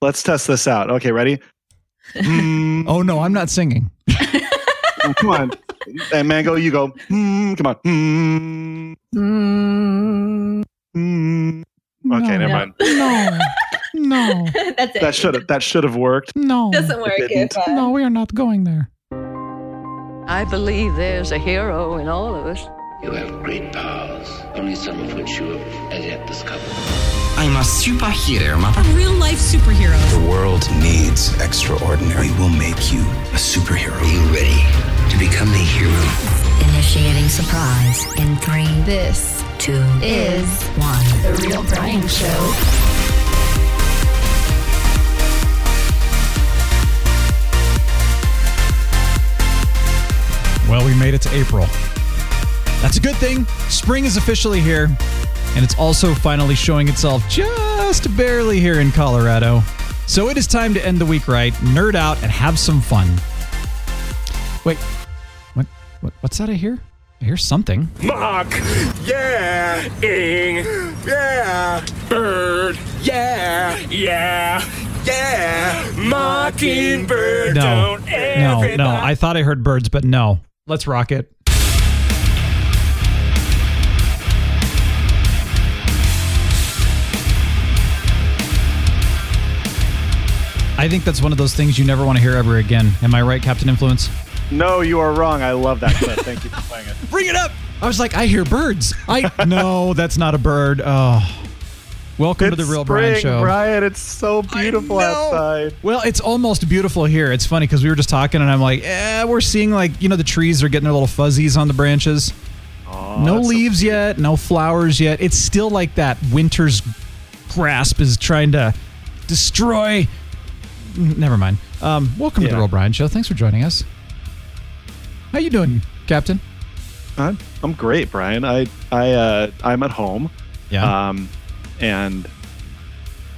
Let's test this out. Okay, ready? Mm, Oh no, I'm not singing. oh, come on. And Mango, you go. Mm, come on. Mm, Mm, mm. Okay, No. never No. mind. No, no, that's it. That should have that should have worked. no, doesn't work. didn't. If, uh, no. We are not going there. I believe there's a hero in all of us. You have great powers, only some of which you have as yet discovered. I'm a superhero, mother. a real life superhero. The world needs extraordinary. We will make you a superhero. Are you ready to become a hero? Initiating surprise in three, this two, is one. the real Brian show. Well, we made it to April. That's a good thing. Spring is officially here, and it's also finally showing itself just barely here in Colorado. So it is time to end the week right, nerd out, and have some fun. Wait, what? what what's that I hear? I hear something. Mock, yeah, ing, yeah, bird, yeah, yeah, yeah, mockingbird. No, don't no, no. I thought I heard birds, but no. Let's rock it. I think that's one of those things you never want to hear ever again. Am I right, Captain Influence? No, you are wrong. I love that clip. Thank you for playing it. Bring it up. I was like, I hear birds. I no, that's not a bird. Oh, welcome to the Real spring, Brian Show. Brian, it's so beautiful outside. Well, it's almost beautiful here. It's funny because we were just talking, and I'm like, eh, we're seeing like you know the trees are getting their little fuzzies on the branches. Aw, no that's so leaves yet, no flowers yet. It's still like that winter's grasp is trying to destroy. Mm, Never mind. Um, welcome to the Yeah. Real Brian Show. Thanks for joining us. How you doing, Captain? I'm, I'm great, Brian. I I uh, I'm at home, Yeah. um, and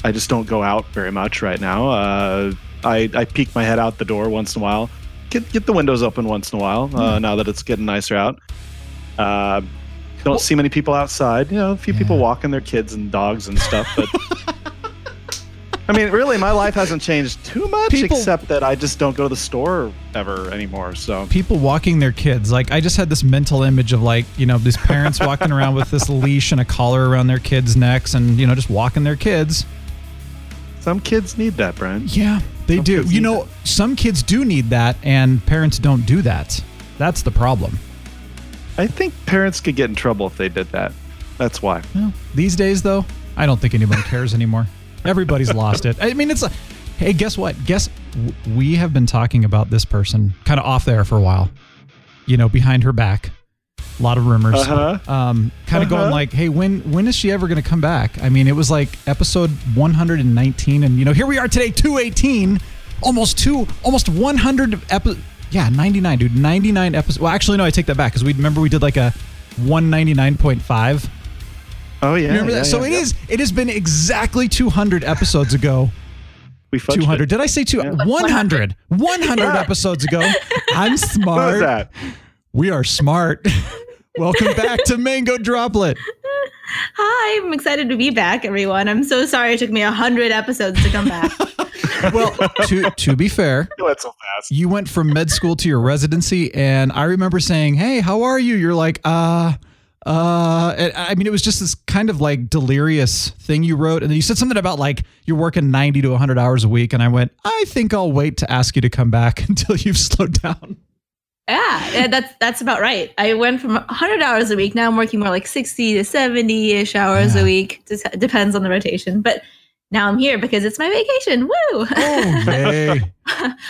I just don't go out very much right now. Uh, I I peek my head out the door once in a while. Get get the windows open once in a while. Uh, Hmm. now that it's getting nicer out. Uh, don't see many people outside. You know, a few people walking their kids and dogs and stuff, but. I mean, really, my life hasn't changed too much, People- except that I just don't go to the store ever anymore. So people walking their kids. Like I just had this mental image of like you know these parents walking around with this leash and a collar around their kids' necks, and you know just walking their kids. some kids need that, Brian. Yeah, they Some do. You know, some kids do need that, and parents don't do that. That's the problem. I think parents could get in trouble if they did that. That's why. Well, these days, though, I don't think anybody cares anymore. Everybody's lost it. I mean, it's a. Hey, guess what? Guess we have been talking about this person kind of off there for a while. You know, behind her back, a lot of rumors. Uh-huh. Um, kind of going Uh-huh. like, hey, when when is she ever going to come back? I mean, it was like episode 119, and you know, here we are today, 218, almost two, almost 100 epi- Yeah, 99, dude, 99 episodes. Well, actually, no, I take that back because we remember we did like a 199.5. Oh yeah. Remember yeah, that? So yeah, it yeah. is. It has been exactly 200 episodes ago. We 200. it. Did I say two? Yeah. 100. 100 episodes ago. I'm What was smart. that? We are smart. Welcome back to Mango Droplet. Hi, I'm excited to be back, everyone. I'm so sorry it took me a hundred episodes to come back. Well, to to be fair, You went so fast. you went from med school to your residency, and I remember saying, "Hey, how are you?" You're like, "Uh." Uh, and, I mean, it was just this kind of like delirious thing you wrote, and then you said something about like you're working 90 to 100 hours a week, and I went, I think I'll wait to ask you to come back until you've slowed down. yeah, that's that's about right. I went from 100 hours a week. Now I'm working more like 60 to 70 ish hours Yeah. a week. Just depends on the rotation. But now I'm here because it's my vacation. Woo! Oh! I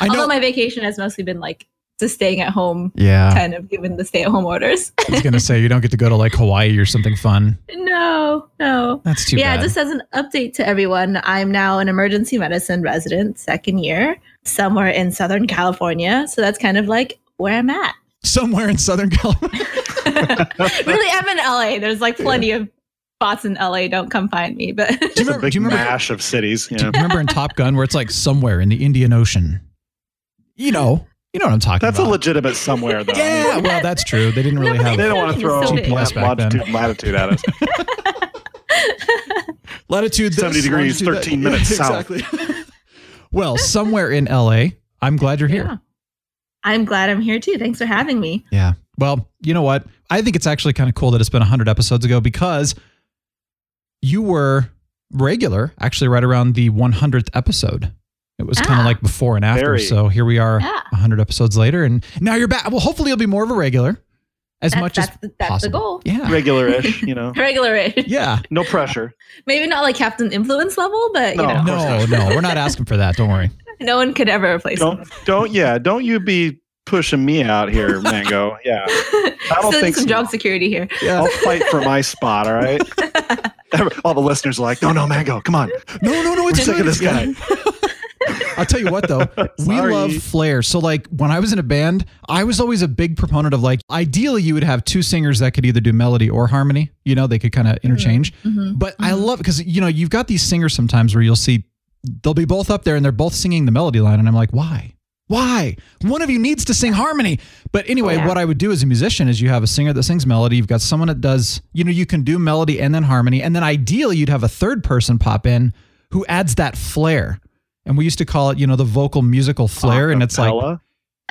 know. Although my vacation has mostly been like just staying at home, yeah, kind of given the stay at home orders. I was gonna say you don't get to go to like Hawaii or something fun. no, no. That's too yeah, bad. just as an update to everyone, I'm now an emergency medicine resident, second year, somewhere in Southern California. So that's kind of like where I'm at. Somewhere in Southern California. really, I'm in LA. There's like plenty of spots in LA. Don't come find me. But Do you It's a remember? big Do you remember? mash of cities. Do you remember in Top Gun where it's like somewhere in the Indian Ocean? You know, you know what I'm talking about. That's a legitimate somewhere, though. yeah, well, that's true. They didn't really No, but have. They don't want to throw So big. lat- GPS back then. longitude and latitude at us. latitude this, 70 degrees, longitude that. 13 minutes south. Exactly. Well, somewhere in LA. I'm glad you're here. Yeah. I'm glad I'm here too. Thanks for having me. Yeah. Well, you know what? I think it's actually kind of cool that it's been 100 episodes ago because you were regular actually right around the 100th episode. It was kind of Ah. like before and after. Very. So here we are Yeah. 100 episodes later and now you're back. Well, hopefully you'll be more of a regular as That's- much that's as the- that's the possible. goal. Yeah. Regular-ish, you know. Regular. Yeah. No pressure. Maybe not like Captain Influence level, but you No. know, No, no, we're not asking for that. Don't worry. no one could ever replace Don't don't yeah, don't you be pushing me out here, Mango. Yeah. I don't Still think some so. job security here. Yeah. I'll fight for my spot, all right? All the listeners are like, no, no, Mango, come on. No, no, no. We're It's sick of this guy. I'll tell you what though, we love flair. So like when I was in a band, I was always a big proponent of like ideally you would have two singers that could either do melody or harmony. You know, they could kind of interchange. Mhm. But I love because you know you've got these singers sometimes where you'll see they'll be both up there and they're both singing the melody line, and I'm like, why? Why? One of you needs to sing harmony. But anyway, Yeah. what I would do as a musician is you have a singer that sings melody, you've got someone that does, you know, you can do melody and then harmony, and then ideally you'd have a third person pop in who adds that flair. And we used to call it, you know, the vocal musical flair, and it's like Acapella?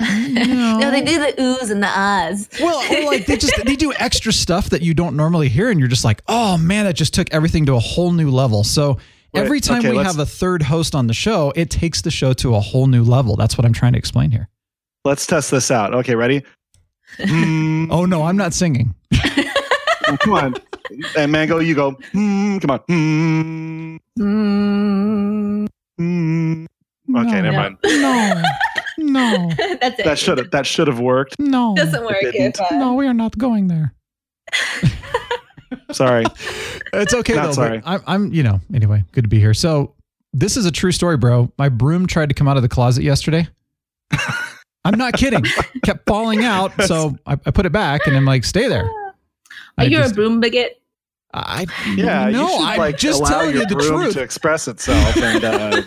no, they do the oohs and the ahs. Well, or like they just they do extra stuff that you don't normally hear, and you're just like, oh man, that just took everything to a whole new level. So Right. every time Okay, we have a third host on the show, it takes the show to a whole new level. That's what I'm trying to explain here. Let's test this out. Okay, ready? Mm, Oh no, I'm not singing. come on. And Mango, you go, mm, come on. Mm, Mm. Okay, never No. mind. No, no, That's it. That should have that should have worked. no, doesn't work. didn't. If, uh, no. We are not going there. Sorry. It's okay Not though. sorry. I'm, I'm, you know, anyway, good to be here. So this is a true story, bro. My broom tried to come out of the closet yesterday. I'm not kidding. Kept falling out, so I, I put it back, and I'm like, stay there. Are I you just- a broom bigot? I Yeah, no, you should I'm like just allow telling your you the broom truth. to express itself and uh,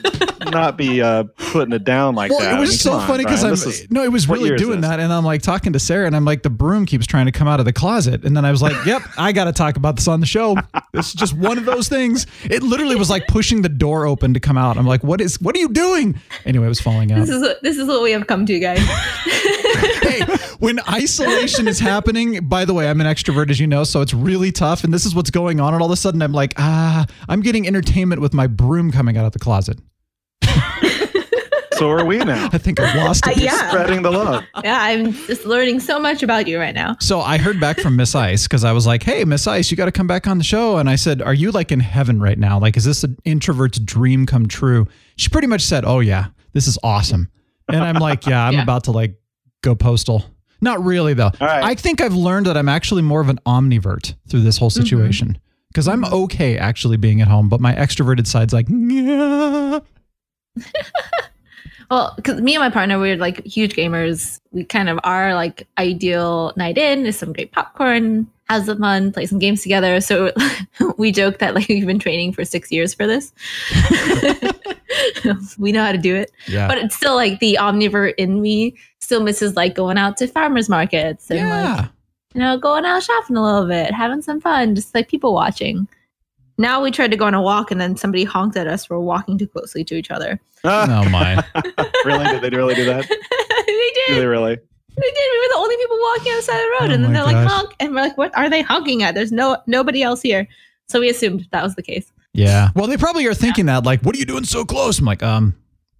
not be uh, putting it down like well, that. it was I mean, so funny because I'm is- no, it was really doing that, and I'm like talking to Sarah, and I'm like, the broom keeps trying to come out of the closet, and then I was like, yep, I got to talk about this on the show. This is just one of those things. It literally was like pushing the door open to come out. I'm like, what is, what are you doing? Anyway, it was falling out. This is what this is what we have come to, guys. hey, when isolation is happening, by the way, I'm an extrovert, as you know, so it's really tough. And this is what's going on. And all of a sudden, I'm like, ah, I'm getting entertainment with my broom coming out of the closet. so are we now. I think I've lost Uh, it. yeah, Spreading the love. yeah. I'm just learning so much about you right now. So I heard back from Miss Ice because I was like, hey, Miss Ice, you got to come back on the show. And I said, are you like in heaven right now? Like, is this an introvert's dream come true? She pretty much said, oh, yeah, this is awesome. And I'm like, yeah, I'm Yeah. about to like go postal. Not really, though. Right. I think I've learned that I'm actually more of an omnivert through this whole mm-hmm. situation because I'm mm-hmm. okay actually being at home, but my extroverted side's like, yeah. Well, because me and my partner, we're like huge gamers. We kind of are like ideal night in is some great popcorn, have some fun, play some games together. So we joke that like we've been training for six years for this. we know how to do it, Yeah. but it's still like the omnivert in me still misses like going out to farmers markets and like you know, going out shopping a little bit, having some fun, just like people watching. Now we tried to go on a walk and then somebody honked at us for walking too closely to each other. oh, my. really? Did they really do that? they Did did. they really? They did. We were the only people walking on the side of the road. Oh and then they're like, honk. And we're like, what are they honking at? There's no nobody else here. So we assumed that was the case. Yeah. Well, they probably are thinking that, like, what are you doing so close? I'm like, um,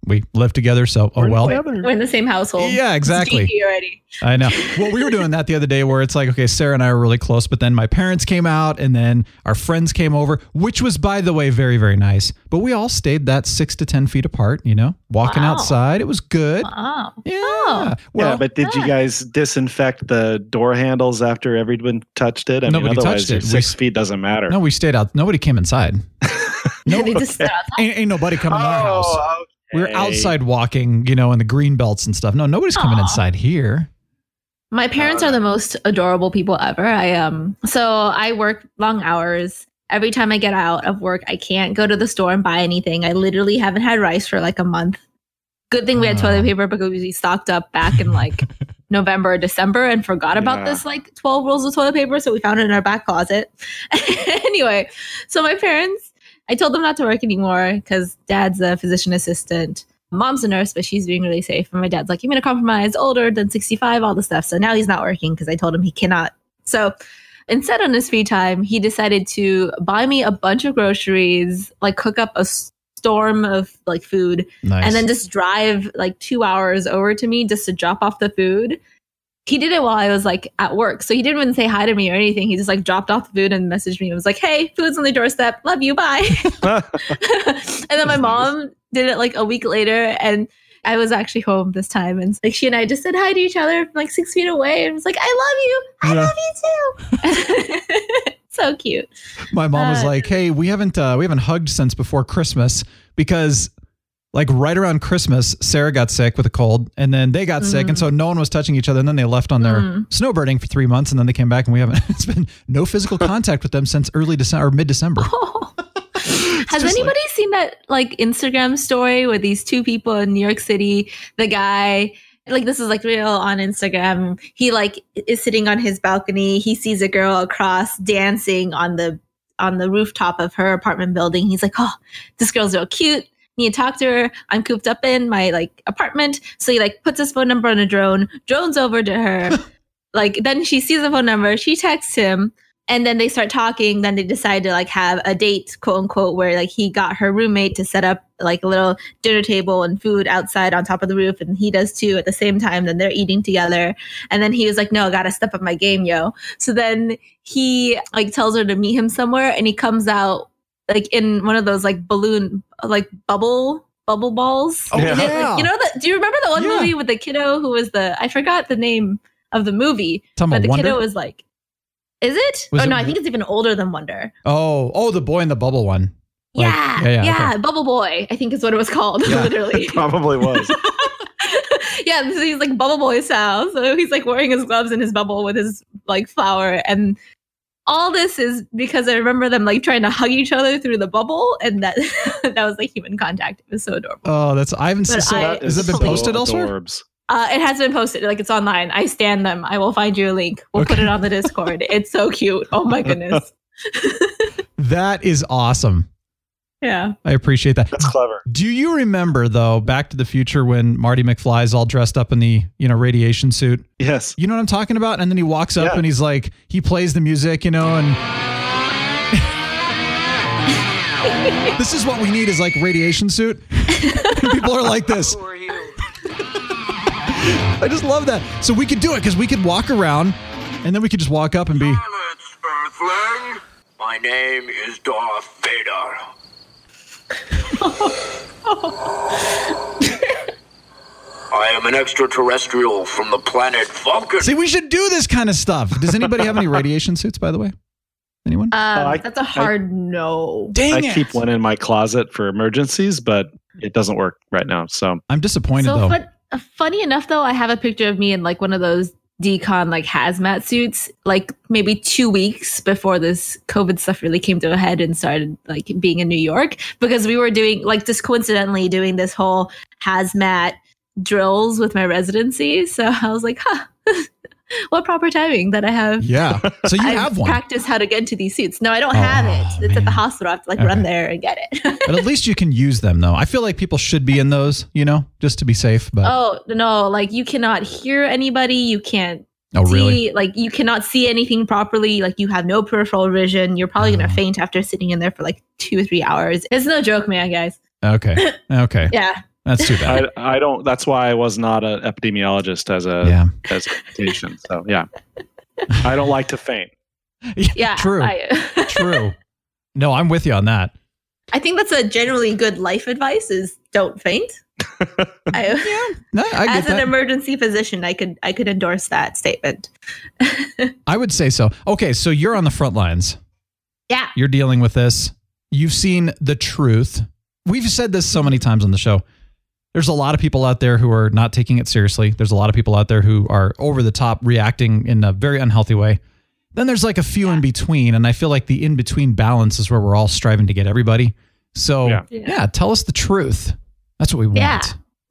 we live together, so oh We're well. together. We're in the same household. Yeah, exactly. geeky already. I know. Well, we were doing that the other day where it's like, okay, Sarah and I were really close, but then my parents came out and then our friends came over, which was, by the way, very, very nice. But we all stayed that six to 10 feet apart, you know, walking Wow. outside. It was good. Wow. Yeah. Oh. Well, yeah, but did you guys disinfect the door handles after everyone touched it? I Nobody mean, otherwise touched it. Six s- feet doesn't matter. no, we stayed out. Nobody came inside. No, they just stood. Ain't, ain't nobody coming in our oh, house. We were okay. outside walking, you know, in the green belts and stuff. No, nobody's coming Aw. inside here. My parents are the most adorable people ever. I um so I work long hours. Every time I get out of work, I can't go to the store and buy anything. I literally haven't had rice for like a month. Good thing we had toilet paper because we stocked up back in like November or December and forgot about Yeah. this like 12 rolls of toilet paper. So we found it in our back closet. anyway, so my parents, I told them not to work anymore because dad's a physician assistant. Mom's a nurse, but she's being really safe. And my dad's like, immunocompromised, older than 65, all the stuff. So now he's not working because I told him he cannot. So instead, on his free time, he decided to buy me a bunch of groceries, like cook up a storm of like food, Nice. and then just drive like two hours over to me just to drop off the food. He did it while I was like at work. So he didn't even say hi to me or anything. He just like dropped off the food and messaged me. It was like, hey, food's on the doorstep. Love you. Bye. and then my mom did it like a week later and I was actually home this time and like she and I just said hi to each other from like six feet away and was like, I love you. I love you too. so cute. My mom was Uh, like, "Hey, we haven't uh, we haven't hugged since before Christmas because." Like right around Christmas, Sarah got sick with a cold, and then they got sick, and so no one was touching each other. And then they left on their Mm. snowbirding for three months, and then they came back, and we haven't. It's been no physical contact with them since early December or mid December. Has just anybody seen that like Instagram story with these two people in New York City? The guy, like this is like real on Instagram. He like is sitting on his balcony. He sees a girl across dancing on the on the rooftop of her apartment building. He's like, "Oh, this girl's real cute." Need to talk to her. I'm cooped up in my like apartment. So he like puts his phone number on a drone, drones over to her. like then she sees the phone number, she texts him, and then they start talking then they decide to like have a date quote unquote where like he got her roommate to set up like a little dinner table and food outside on top of the roof and he does too at the same time then they're eating together and then he was like no i gotta step up my game yo so then he like tells her to meet him somewhere and he comes out like in one of those like balloon like bubble bubble balls Oh, And it- yeah. you know the, do you remember the one Yeah. movie with the kiddo who was the i forgot the name of the movie Talking but the Wonder? kiddo was like is it? Was oh it no, I think it's even older than Wonder. Oh, oh, the boy in the bubble one. Like, yeah, yeah, yeah, yeah, okay. Bubble Boy. I think is what it was called. Yeah. literally. It probably was. yeah, so he's like Bubble Boy style. So he's like wearing his gloves and his bubble with his like flower, and all this is because I remember them like trying to hug each other through the bubble, and that that was like human contact. It was so adorable. Oh, that's I haven't. But So, I- has it been so posted elsewhere? Uh, it has been posted, like it's online. I stand them. I will find you a link. We'll put it on the Discord. it's so cute. Oh my goodness. That is awesome. Yeah. I appreciate that. That's clever. Do you remember though, Back to the Future when Marty McFly is all dressed up in the you know radiation suit? Yes. You know what I'm talking about? And then he walks up Yeah. and he's like, he plays the music, you know, and this is what we need is like radiation suit. People are like this. Who are you? I just love that. So we could do it because we could walk around and then we could just walk up and be. Silence, Earthling. My name is Darth Vader. I am an extraterrestrial from the planet Vulcan. See, we should do this kind of stuff. Does anybody have any radiation suits, by the way? Anyone? Um, I- that's a hard no. Dang I it. keep one in my closet for emergencies, but it doesn't work right now. So I'm disappointed so though. fun, uh, funny enough though i have a picture of me in like one of those decon like hazmat suits like maybe two weeks before this covid stuff really came to a head and started like being in new york because we were doing like just coincidentally doing this whole hazmat drills with my residency. So i was like huh what proper timing that i have yeah. So you I've have one. practiced how to get into these suits. No, I don't oh, have Oh, it. It's at the hospital. I have to like Okay. run there and get it. but at least you can use them though. I feel like people should be in those, you know, just to be safe. But oh, Oh no, like you cannot hear anybody. You can't oh, see Oh, really? like you cannot see anything properly. Like you have no peripheral vision. You're probably gonna Oh. faint after sitting in there for like two or three hours. It's no joke, man, guys. Okay. Okay. Yeah. That's too bad. I, I don't. That's why I was not an epidemiologist as a yeah. as a patient. So yeah, I don't like to faint. Yeah. True. I, True. No, I'm with you on that. I think that's a generally good life advice is don't faint. I, No, I as get an that. emergency physician, I could I could endorse that statement. I would say so. Okay, so you're on the front lines. Yeah. You're dealing with this. You've seen the truth. We've said this so many times on the show. There's a lot of people out there who are not taking it seriously. There's a lot of people out there who are over the top, reacting in a very unhealthy way. Then there's like a few in between. And I feel like the in between balance is where we're all striving to get everybody. So, yeah, Yeah. tell us the truth. That's what we want. Yeah.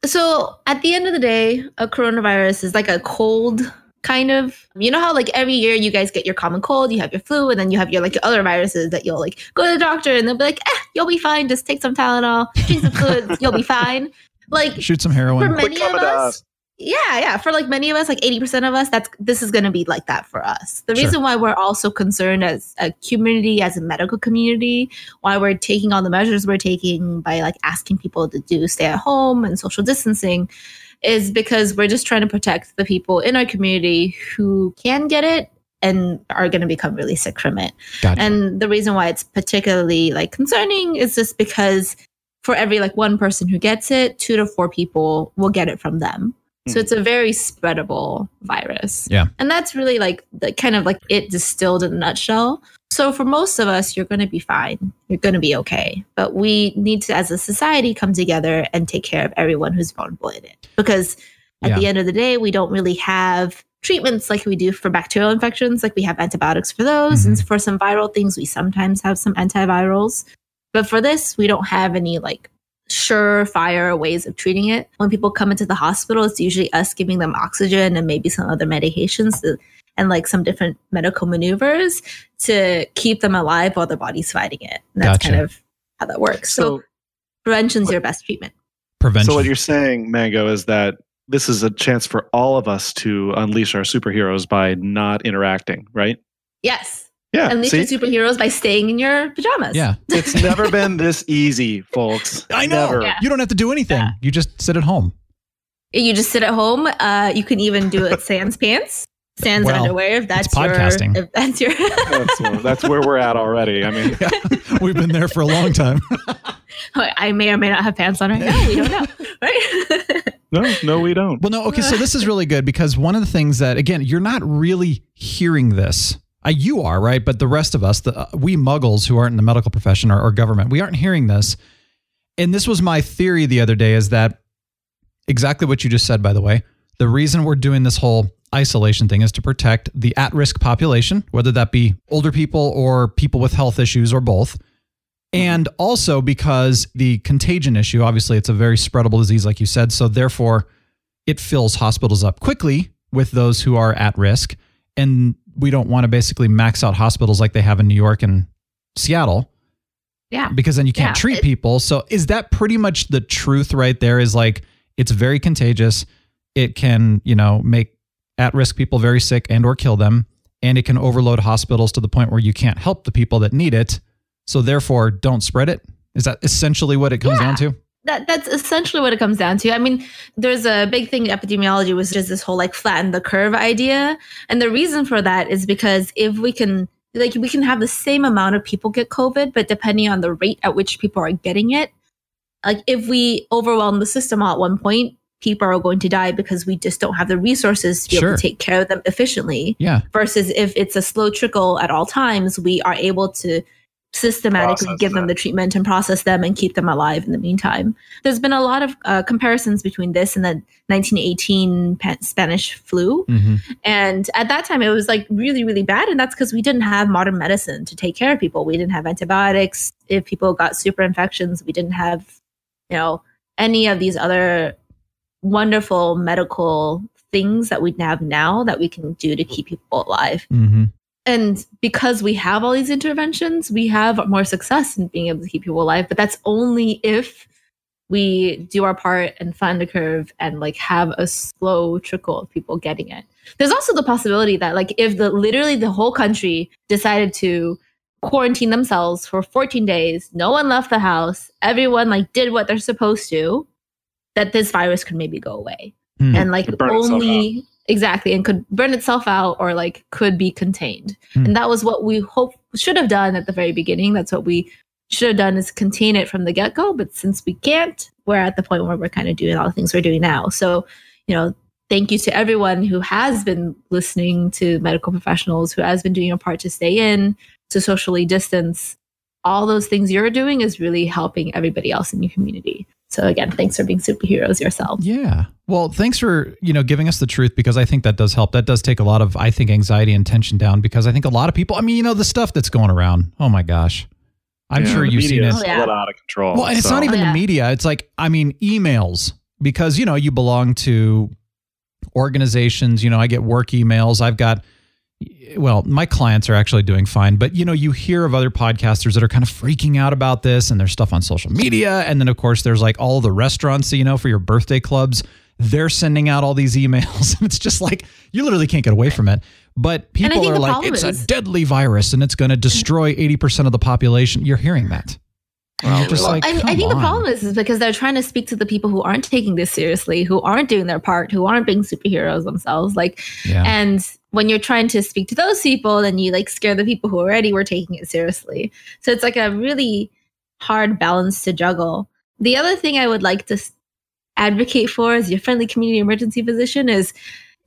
So at the end of the day, a coronavirus is like a cold kind of. You know how like every year you guys get your common cold, you have your flu, and then you have your like your other viruses that you'll like go to the doctor and they'll be like, eh, you'll be fine. Just take some Tylenol, drink some fluids, you'll be fine. like Shoot some heroin. for many of us, us. yeah, yeah, for like many of us, like 80% of us, that's this is going to be like that for us. The Sure. reason why we're also concerned as a community, as a medical community, why we're taking all the measures we're taking by like asking people to do stay at home and social distancing is because we're just trying to protect the people in our community who can get it and are going to become really sick from it. Gotcha. And the reason why it's particularly like concerning is just because for every like one person who gets it, two to four people will get it from them. So Hmm. it's a very spreadable virus. Yeah. And that's really like the kind of like it distilled in a nutshell. So for most of us, you're going to be fine. You're going to be okay. But we need to, as a society, come together and take care of everyone who's vulnerable in it. Because at Yeah. the end of the day, we don't really have treatments like we do for bacterial infections. Like we have antibiotics for those. And for some viral things, we sometimes have some antivirals. But for this, we don't have any like surefire ways of treating it. When people come into the hospital, it's usually us giving them oxygen and maybe some other medications to, and like some different medical maneuvers to keep them alive while their body's fighting it. And that's Gotcha. kind of how that works. So, So, prevention's your best treatment. Prevention. so what you're saying, Mango, is that this is a chance for all of us to unleash our superheroes by not interacting, right? Yes. Yeah. Unleash see? your superheroes by staying in your pajamas. yeah. it's never been this easy, folks. I know. Never. Yeah. You don't have to do anything. Yeah. You just sit at home. You just sit at home. Uh, you can even do it sans pants, sans Well, underwear if that's podcasting. your if that's your That's, where- that's where we're at already. I mean, We've been there for a long time. I may or may not have pants on right now. We don't know. Right? no, no, we don't. Well, no, okay, so this is really good because one of the things that again, you're not really hearing this. Uh, you are right, but the rest of us, the uh, we Muggles who aren't in the medical profession or, or government, we aren't hearing this. And this was my theory the other day: is that exactly what you just said? By the way, the reason we're doing this whole isolation thing is to protect the at-risk population, whether that be older people or people with health issues or both. And also because the contagion issue, obviously, it's a very spreadable disease, like you said. So, therefore, it fills hospitals up quickly with those who are at risk. And we don't want to basically max out hospitals like they have in New York and Seattle yeah. because then you can't Yeah, treat it- people. So, is that pretty much the truth right there? Is like it's very contagious. It can, you know, make at risk people very sick and or kill them. And it can overload hospitals to the point where you can't help the people that need it. So, therefore, don't spread it. Is that essentially what it comes Yeah. down to? That that's essentially what it comes down to. I mean, there's a big thing in epidemiology was just this whole like flatten the curve idea. And the reason for that is because if we can like we can have the same amount of people get COVID, but depending on the rate at which people are getting it, like if we overwhelm the system all at one point, people are going to die because we just don't have the resources to be Sure. able to take care of them efficiently. Yeah. versus if it's a slow trickle at all times, we are able to systematically Process give them that. the treatment and process them and keep them alive in the meantime. There's been a lot of uh, comparisons between this and the 1918 pa- Spanish flu. hmm And at that time, it was like really, really bad. And that's because we didn't have modern medicine to take care of people. We didn't have antibiotics. If people got super infections, we didn't have, you know, any of these other wonderful medical things that we have now that we can do to keep people alive. hmm And because we have all these interventions, we have more success in being able to keep people alive. But that's only if we do our part and find the curve and like have a slow trickle of people getting it. There's also the possibility that like if the literally the whole country decided to quarantine themselves for 14 days, no one left the house, everyone like did what they're supposed to, that this virus could maybe go away Hmm. and like Could burn itself only exactly and could burn itself out or like could be contained. Hmm. and that was what we hope should have done at the very beginning. That's what we should have done is contain it from the get-go. But since we can't we're at the point where we're kind of doing all the things we're doing now. So you know thank you to everyone who has been listening to medical professionals who has been doing a part to stay in to socially distance. All those things you're doing is really helping everybody else in your community so again thanks for being superheroes yourself Yeah. Well, thanks for, you know, giving us the truth because I think that does help. That does take a lot of, I think, anxiety and tension down because I think a lot of people, I mean, you know, the stuff that's going around. Oh my gosh. I'm Yeah, sure you've seen it. is a yeah. little out of control. Well, and it's not even Yeah. the media. It's like, I mean, emails because, you know, you belong to organizations, you know, I get work emails. I've got, well, my clients are actually doing fine, but you know, you hear of other podcasters that are kind of freaking out about this and there's stuff on social media. And then, of course, there's like all the restaurants, you know, for your birthday clubs. They're sending out all these emails. it's just like you literally can't get away from it. But people are like, problem it's a deadly virus and it's going to destroy 80% of the population. You're hearing that. And you're just Well, like, I, I come think the problem is, is because they're trying to speak to the people who aren't taking this seriously, who aren't doing their part, who aren't being superheroes themselves. Like, Yeah. and when you're trying to speak to those people, then you like scare the people who already were taking it seriously. So it's like a really hard balance to juggle. The other thing I would like to advocate for as your friendly community emergency physician is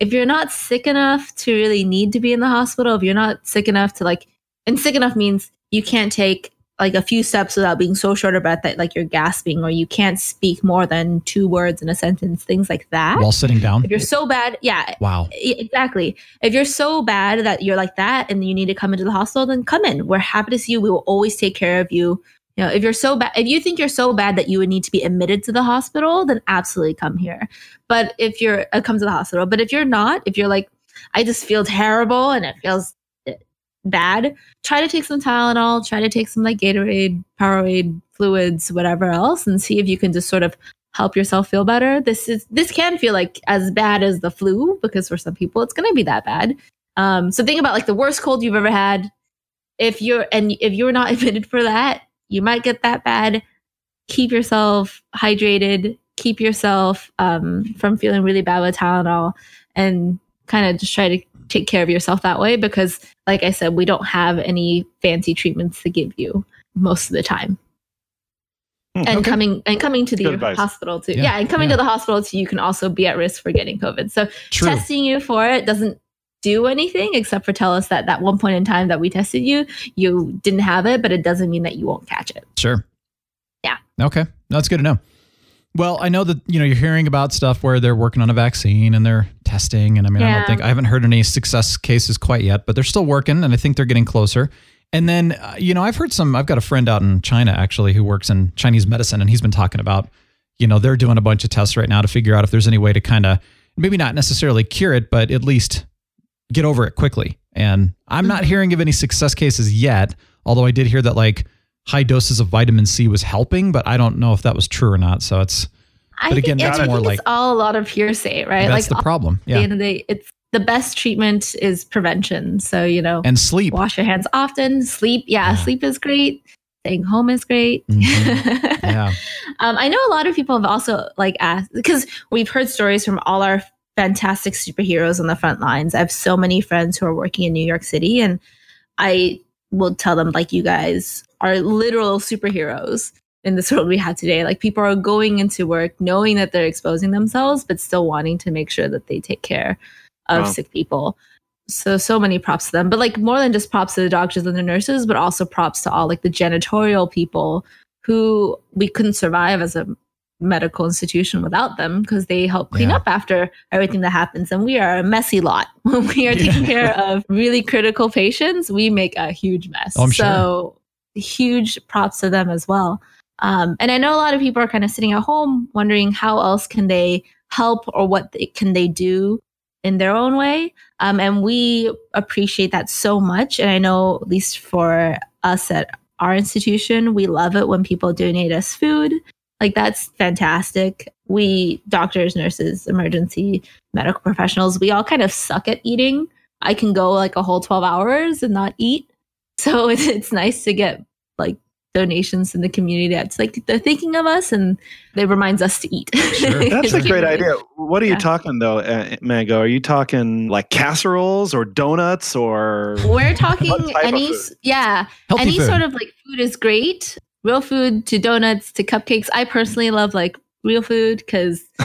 if you're not sick enough to really need to be in the hospital, if you're not sick enough to like, and sick enough means you can't take like a few steps without being so short of breath that like you're gasping or you can't speak more than two words in a sentence, things like that. While sitting down. if you're so bad, yeah, Wow. Exactly. If you're so bad that you're like that and you need to come into the hospital, then come in. We're happy to see you. We will always take care of you. You know, if you're so bad, if you think you're so bad that you would need to be admitted to the hospital, then absolutely come here. But if you're, uh, come to the hospital. But if you're not, if you're like, I just feel terrible and it feels bad, try to take some Tylenol, try to take some like Gatorade, Powerade, fluids, whatever else, and see if you can just sort of help yourself feel better. This is this can feel like as bad as the flu because for some people it's going to be that bad. Um, so think about like the worst cold you've ever had. If you're and if you're not admitted for that, you might get that bad. Keep yourself hydrated. Keep yourself um, from feeling really bad with Tylenol, and kind of just try to take care of yourself that way. Because, like I said, we don't have any fancy treatments to give you most of the time and Hmm, okay. coming and coming to the Good advice. hospital too. Yeah, Yeah, and coming yeah. to the hospital too, you can also be at risk for getting COVID. So True. testing you for it doesn't do anything except for tell us that that one point in time that we tested you, you didn't have it, but it doesn't mean that you won't catch it. Sure. Yeah. Okay. That's good to know. Well, I know that you know you're hearing about stuff where they're working on a vaccine and they're testing, and I mean, I don't think I haven't heard any success cases quite yet, but they're still working, and I think they're getting closer. And then, uh, you know, I've heard some. I've got a friend out in China actually who works in Chinese medicine, and he's been talking about, you know, they're doing a bunch of tests right now to figure out if there's any way to kind of maybe not necessarily cure it, but at least get over it quickly. And I'm not hearing of any success cases yet, although I did hear that like high doses of vitamin C was helping, but I don't know if that was true or not. So it's I But again, think, that's I more like- it's all a lot of hearsay, right? that's like the problem. at the Yeah. end of the day, it's the best treatment is prevention. So you know, And sleep. wash your hands often, sleep. Yeah, Yeah. sleep is great. Staying home is great. Mhm. Yeah. Um, I know a lot of people have also like asked because we've heard stories from all our fantastic superheroes on the front lines. I have so many friends who are working in New York City, and I will tell them like you guys are literal superheroes in this world we have today. Like people are going into work knowing that they're exposing themselves, but still wanting to make sure that they take care of Wow. sick people. So so many props to them, but like more than just props to the doctors and the nurses, but also props to all like the janitorial people who we couldn't survive as a medical institution without them because they help clean Yeah. up after everything that happens. And we are a messy lot. When we are taking care of really critical patients, we make a huge mess. I'm sure. so huge props to them as well. Um, and I know a lot of people are kind of sitting at home wondering how else can they help or what they, can they do in their own way. Um, and we appreciate that so much. And I know, at least for us at our institution, we love it when people donate us food. Like, that's fantastic. We, doctors, nurses, emergency medical professionals, we all kind of suck at eating. I can go like a whole 12 hours and not eat. So it's, it's nice to get like donations in the community that's like they're thinking of us and it reminds us to eat. Sure. That's a great idea. What are you talking though, uh, Mango? Are you talking like casseroles or donuts or? We're talking What type of any, yeah, Healthy any food. sort of like food is great. Real food to donuts to cupcakes. I personally love like real food because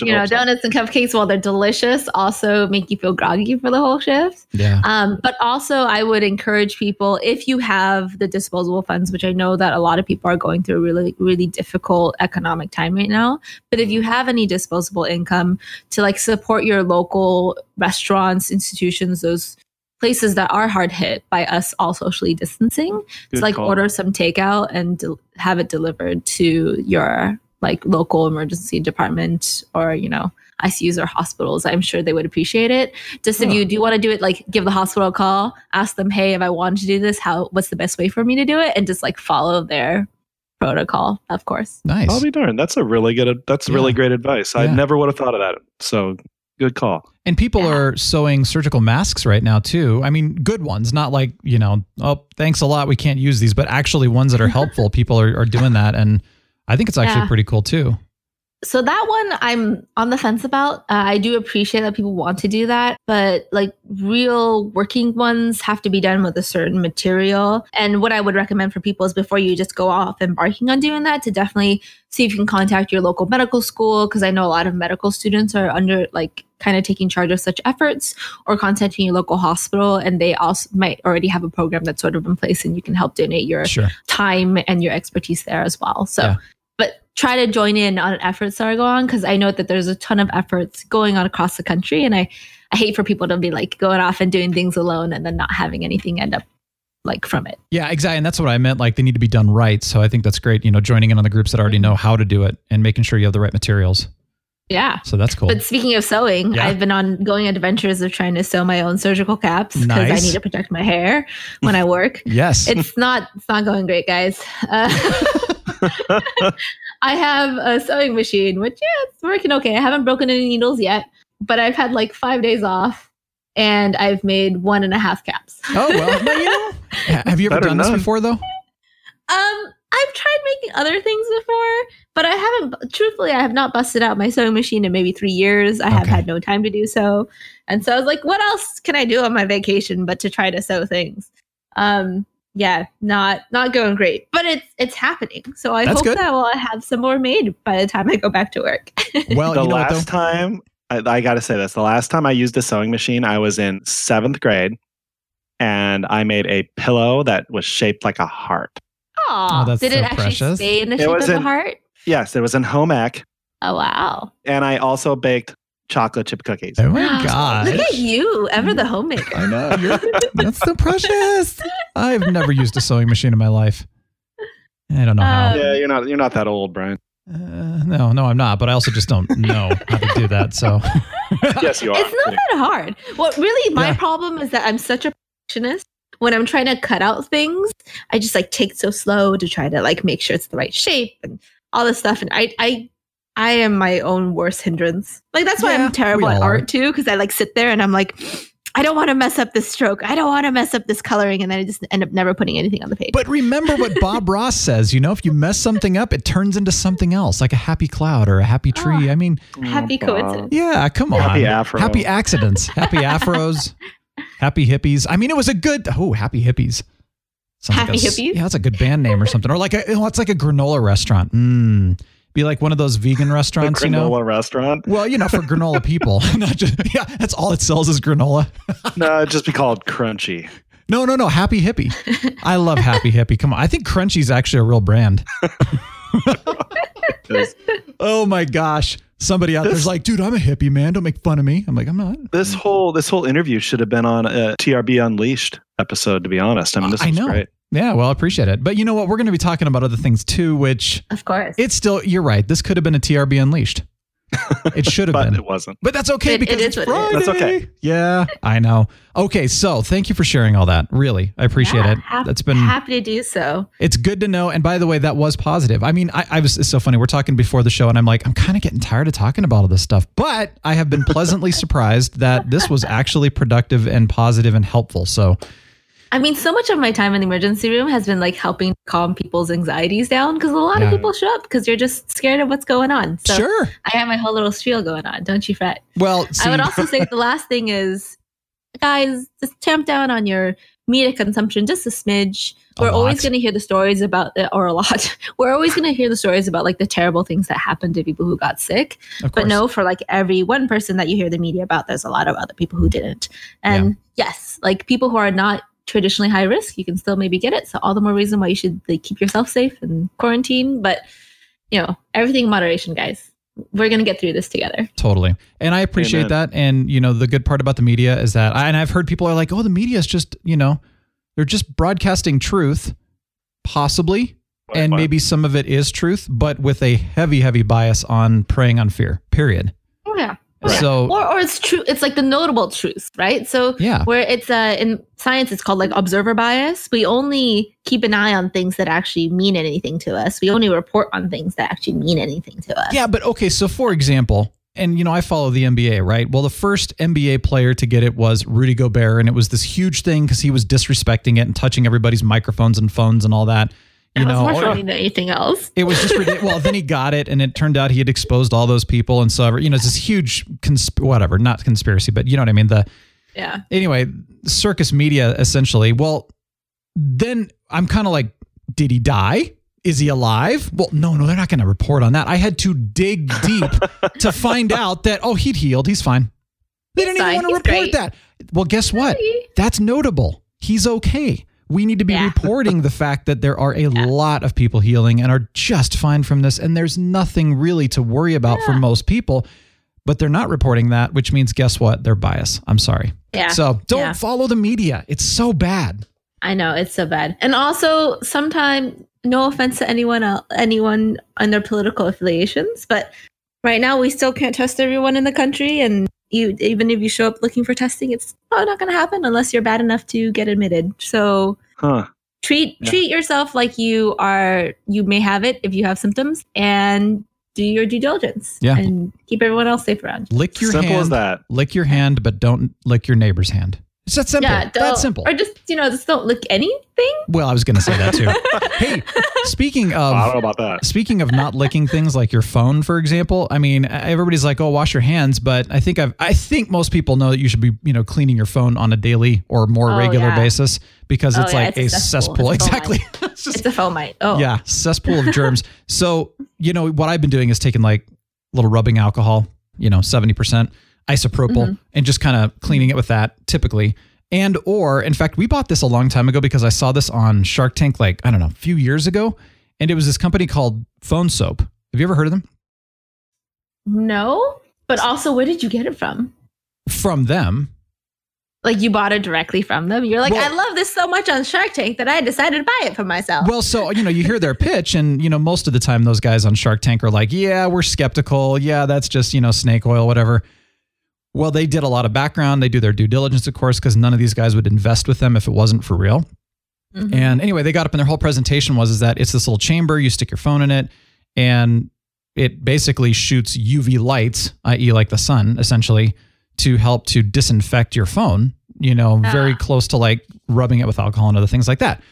you know hope so. donuts and cupcakes, while they're delicious, also make you feel groggy for the whole shift. Yeah. Um, but also, I would encourage people if you have the disposable funds, which I know that a lot of people are going through a really, really difficult economic time right now. But if you have any disposable income to like support your local restaurants, institutions, those places that are hard hit by us all socially distancing, Good to like call. order some takeout and del- have it delivered to your like local emergency department or you know ICUs or hospitals, I'm sure they would appreciate it. Just if you do want to do it, like give the hospital a call, ask them, hey, if I wanted to do this, how what's the best way for me to do it, and just like follow their protocol, of course. Nice. I'll be darned. That's a really good. That's really great advice. I never would have thought of that. So good call. And people Yeah. are sewing surgical masks right now too. I mean, good ones, not like, you know, oh, thanks a lot. We can't use these, but actually ones that are helpful. people are, are doing that. And I think it's actually Yeah. pretty cool too. So that one I'm on the fence about. Uh, I do appreciate that people want to do that, but like real working ones have to be done with a certain material. And what I would recommend for people is before you just go off embarking on doing that, to definitely see if you can contact your local medical school because I know a lot of medical students are under like kind of taking charge of such efforts or contacting your local hospital and they also might already have a program that's sort of in place and you can help donate your Sure. time and your expertise there as well. So, Yeah. Try to join in on efforts that are going on because I know that there's a ton of efforts going on across the country, and I I hate for people to be like going off and doing things alone and then not having anything end up like from it. Yeah, exactly. And that's what I meant. Like they need to be done right. So I think that's great. You know, joining in on the groups that already know how to do it and making sure you have the right materials. Yeah. So that's cool. But speaking of sewing, Yeah. I've been on going adventures of trying to sew my own surgical caps because Nice. I need to protect my hair when I work. yes. it's not it's not going great guys uh, i have a sewing machine which yeah it's working okay. I haven't broken any needles yet but i've had like five days off and i've made one and a half caps. Oh, well, no, you know. Have you ever Better done this before though? um i've tried making other things before but i haven't truthfully i have not busted out my sewing machine in maybe three years. I have had no time to do so. And so i was like what else can i do on my vacation but to try to sew things? Um yeah not not going great but it's it's happening so i That's hope good. that i'll have some more made by the time i go back to work Well, the you know what last though? time I, I got to say this, the last time I used a sewing machine, I was in seventh grade, and I made a pillow that was shaped like a heart. Aw, Oh, that's did so it actually precious. stay in the It shape of was the heart Yes, it was in home ec, oh wow and I also baked chocolate chip cookies. Oh my god. look at you ever the homemaker I know. That's so precious. I've never used a sewing machine in my life. I don't know how. Um, Yeah, you're not you're not that old, Brian. Uh, no, no, I'm not. But I also just don't know how to do that. So Yes, you are. It's not that hard. What really my Yeah. problem is that I'm such a perfectionist. When I'm trying to cut out things, I just like take so slow to try to like make sure it's the right shape and all this stuff. And I I I am my own worst hindrance. Like that's why Yeah, I'm terrible at art too, because I like sit there and I'm like, I don't want to mess up this stroke. I don't want to mess up this coloring, and then I just end up never putting anything on the page. But remember what Bob Ross says, you know, if you mess something up, it turns into something else, like a happy cloud or a happy tree. I mean, Happy Oh, Bob. coincidence. yeah, come on. Happy afro. Happy accidents. Happy afros. happy hippies. I mean, it was a good, oh, happy hippies. Sounds like Happy Hippies? Yeah, that's a good band name or something. Or like a, oh, it's like a granola restaurant. Mm. Be like one of those vegan restaurants, granola you know? Granola restaurant. Well, you know, for granola people, not just, yeah, that's all it sells is granola. No, just be called crunchy. No, no, no. Happy Hippie. I love Happy Hippie. Come on. I think Crunchy's actually a real brand. Oh my gosh. Somebody out there's like, dude, I'm a hippie, man. Don't make fun of me. I'm like, I'm not. This whole this whole interview should have been on uh, a TRB Unleashed episode. To be honest, I mean, uh, this I was know. great. Yeah, well, I appreciate it. But you know what? We're going to be talking about other things too, which Of course. it's still, you're right. This could have been a TRB Unleashed. It should have But been. it wasn't. But that's okay It- it because is it's what Friday. is. That's okay. Yeah, I know. Okay, so thank you for sharing all that. Really, I appreciate Yeah, it. hap- That's been happy to do so. It's good to know. And by the way, that was positive. I mean, I, I was it's so funny. We're talking before the show, and I'm like, I'm kind of getting tired of talking about all this stuff. But I have been pleasantly surprised that this was actually productive and positive and helpful. So I mean, so much of my time in the emergency room has been like helping calm people's anxieties down because a lot Yeah. of people show up because you're just scared of what's going on. So sure. I have my whole little spiel going on. Don't you fret. Well, see, I would also say the last thing is, guys, just tamp down on your media consumption just a smidge. A We're always going to hear the stories about, the, or a lot. We're always going to hear the stories about like the terrible things that happened to people who got sick. But no, for like every one person that you hear the media about, there's a lot of other people who didn't. And yes, like people who are not traditionally high risk, you can still maybe get it. So all the more reason why you should like keep yourself safe and quarantine. But you know, everything in moderation, guys. We're gonna get through this together. Totally. And I appreciate Amen. that. And, you know, the good part about the media is that, and I've heard people are like, oh, the media is just, you know, they're just broadcasting truth, possibly. and maybe some of it is truth, but with a heavy, heavy bias on preying on fear. Period. Oh yeah. So or, or it's true it's like the notable truths right so Yeah. where it's uh in science it's called like observer bias we only keep an eye on things that actually mean anything to us we only report on things that actually mean anything to us Yeah, but okay, so for example, and you know, I follow the NBA, right? Well, the first NBA player to get it was Rudy Gobert, and it was this huge thing because he was disrespecting it and touching everybody's microphones and phones and all that. You know, more funny than anything else it was just ridiculous. well, then he got it, and it turned out he had exposed all those people, and so ever, you know, it's this huge consp- whatever, not conspiracy, but you know what I mean. The yeah anyway, circus media essentially. Well, then I'm kind of like, did he die? Is he alive? Well, no, no, they're not going to report on that. I had to dig deep to find out that oh, he'd healed. He's fine. They He's didn't fine. even want to report great. that. Well, guess what? That's notable. He's okay. We need to be Yeah. reporting the fact that there are a lot of people healing and are just fine from this, and there's nothing really to worry about for most people. But they're not reporting that, which means guess what? They're biased. I'm sorry. yeah So don't Yeah. follow the media. It's so bad. i know it's so bad and also sometimes no offense to anyone else, anyone on their political affiliations but right now we still can't test everyone in the country and you even if you show up looking for testing it's probably not going to happen unless you're bad enough to get admitted so Huh. treat Yeah. treat yourself like you are you may have it if you have symptoms and do your due diligence Yeah. and keep everyone else safe around you. Lick your Simple hand. as that. Lick your hand, but don't lick your neighbor's hand. It's that simple. yeah don't, simple. or just you know just don't lick anything Well, I was going to say that too. hey, speaking of I don't know about that. Speaking of not licking things like your phone, for example, I mean, everybody's like, "Oh, wash your hands," but I think I've, I think most people know that you should be, you know, cleaning your phone on a daily or more Oh, regular yeah. basis because Oh, it's yeah, like it's a a cesspool. cesspool. It's Exactly. It's just- it's a fomite oh yeah, cesspool of germs. So, you know, what I've been doing is taking like a little rubbing alcohol, you know, 70% isopropyl Mhm. and just kind of cleaning it with that typically. And or in fact, we bought this a long time ago because I saw this on Shark Tank like, I don't know, a few years ago, and it was this company called Phone Soap. Have you ever heard of them? no but also where did you get it from From them. like you bought it directly from them you're like Well- i love this so much on shark tank that i decided to buy it for myself Well, so you know, you hear their pitch, and you know, most of the time, those guys on Shark Tank are like, "Yeah, we're skeptical. Yeah, that's just you know, snake oil, whatever." Well, they did a lot of background. They do their due diligence, of course, because none of these guys would invest with them if it wasn't for real. Mhm. And anyway, they got up and their whole presentation was is that it's this little chamber. You stick your phone in it, and it basically shoots UV lights, i.e., like the sun, essentially, to help to disinfect your phone. You know, very Ah. close to like rubbing it with alcohol and other things like that.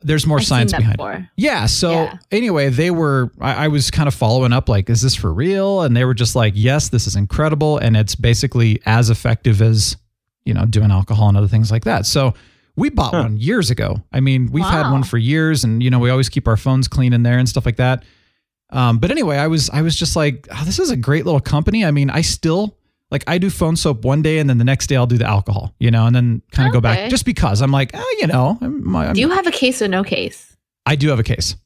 There's more I've science that behind it. Yeah. So Yeah. anyway, they were. I, I was kind of following up, like, is this for real? And they were just like, yes, this is incredible, and it's basically as effective as you know doing alcohol and other things like that. So we bought Huh. one years ago. I mean, we've had one for years, and you know, we always keep our phones clean in there and stuff like that. Um, but anyway, I was I was just like, oh, this is a great little company. I mean, I still like I do phone soap one day, and then the next day I'll do the alcohol, you know, and then kind of go back just because I'm like, oh, you know, I'm, I'm, do you have a case or no case I do have a case.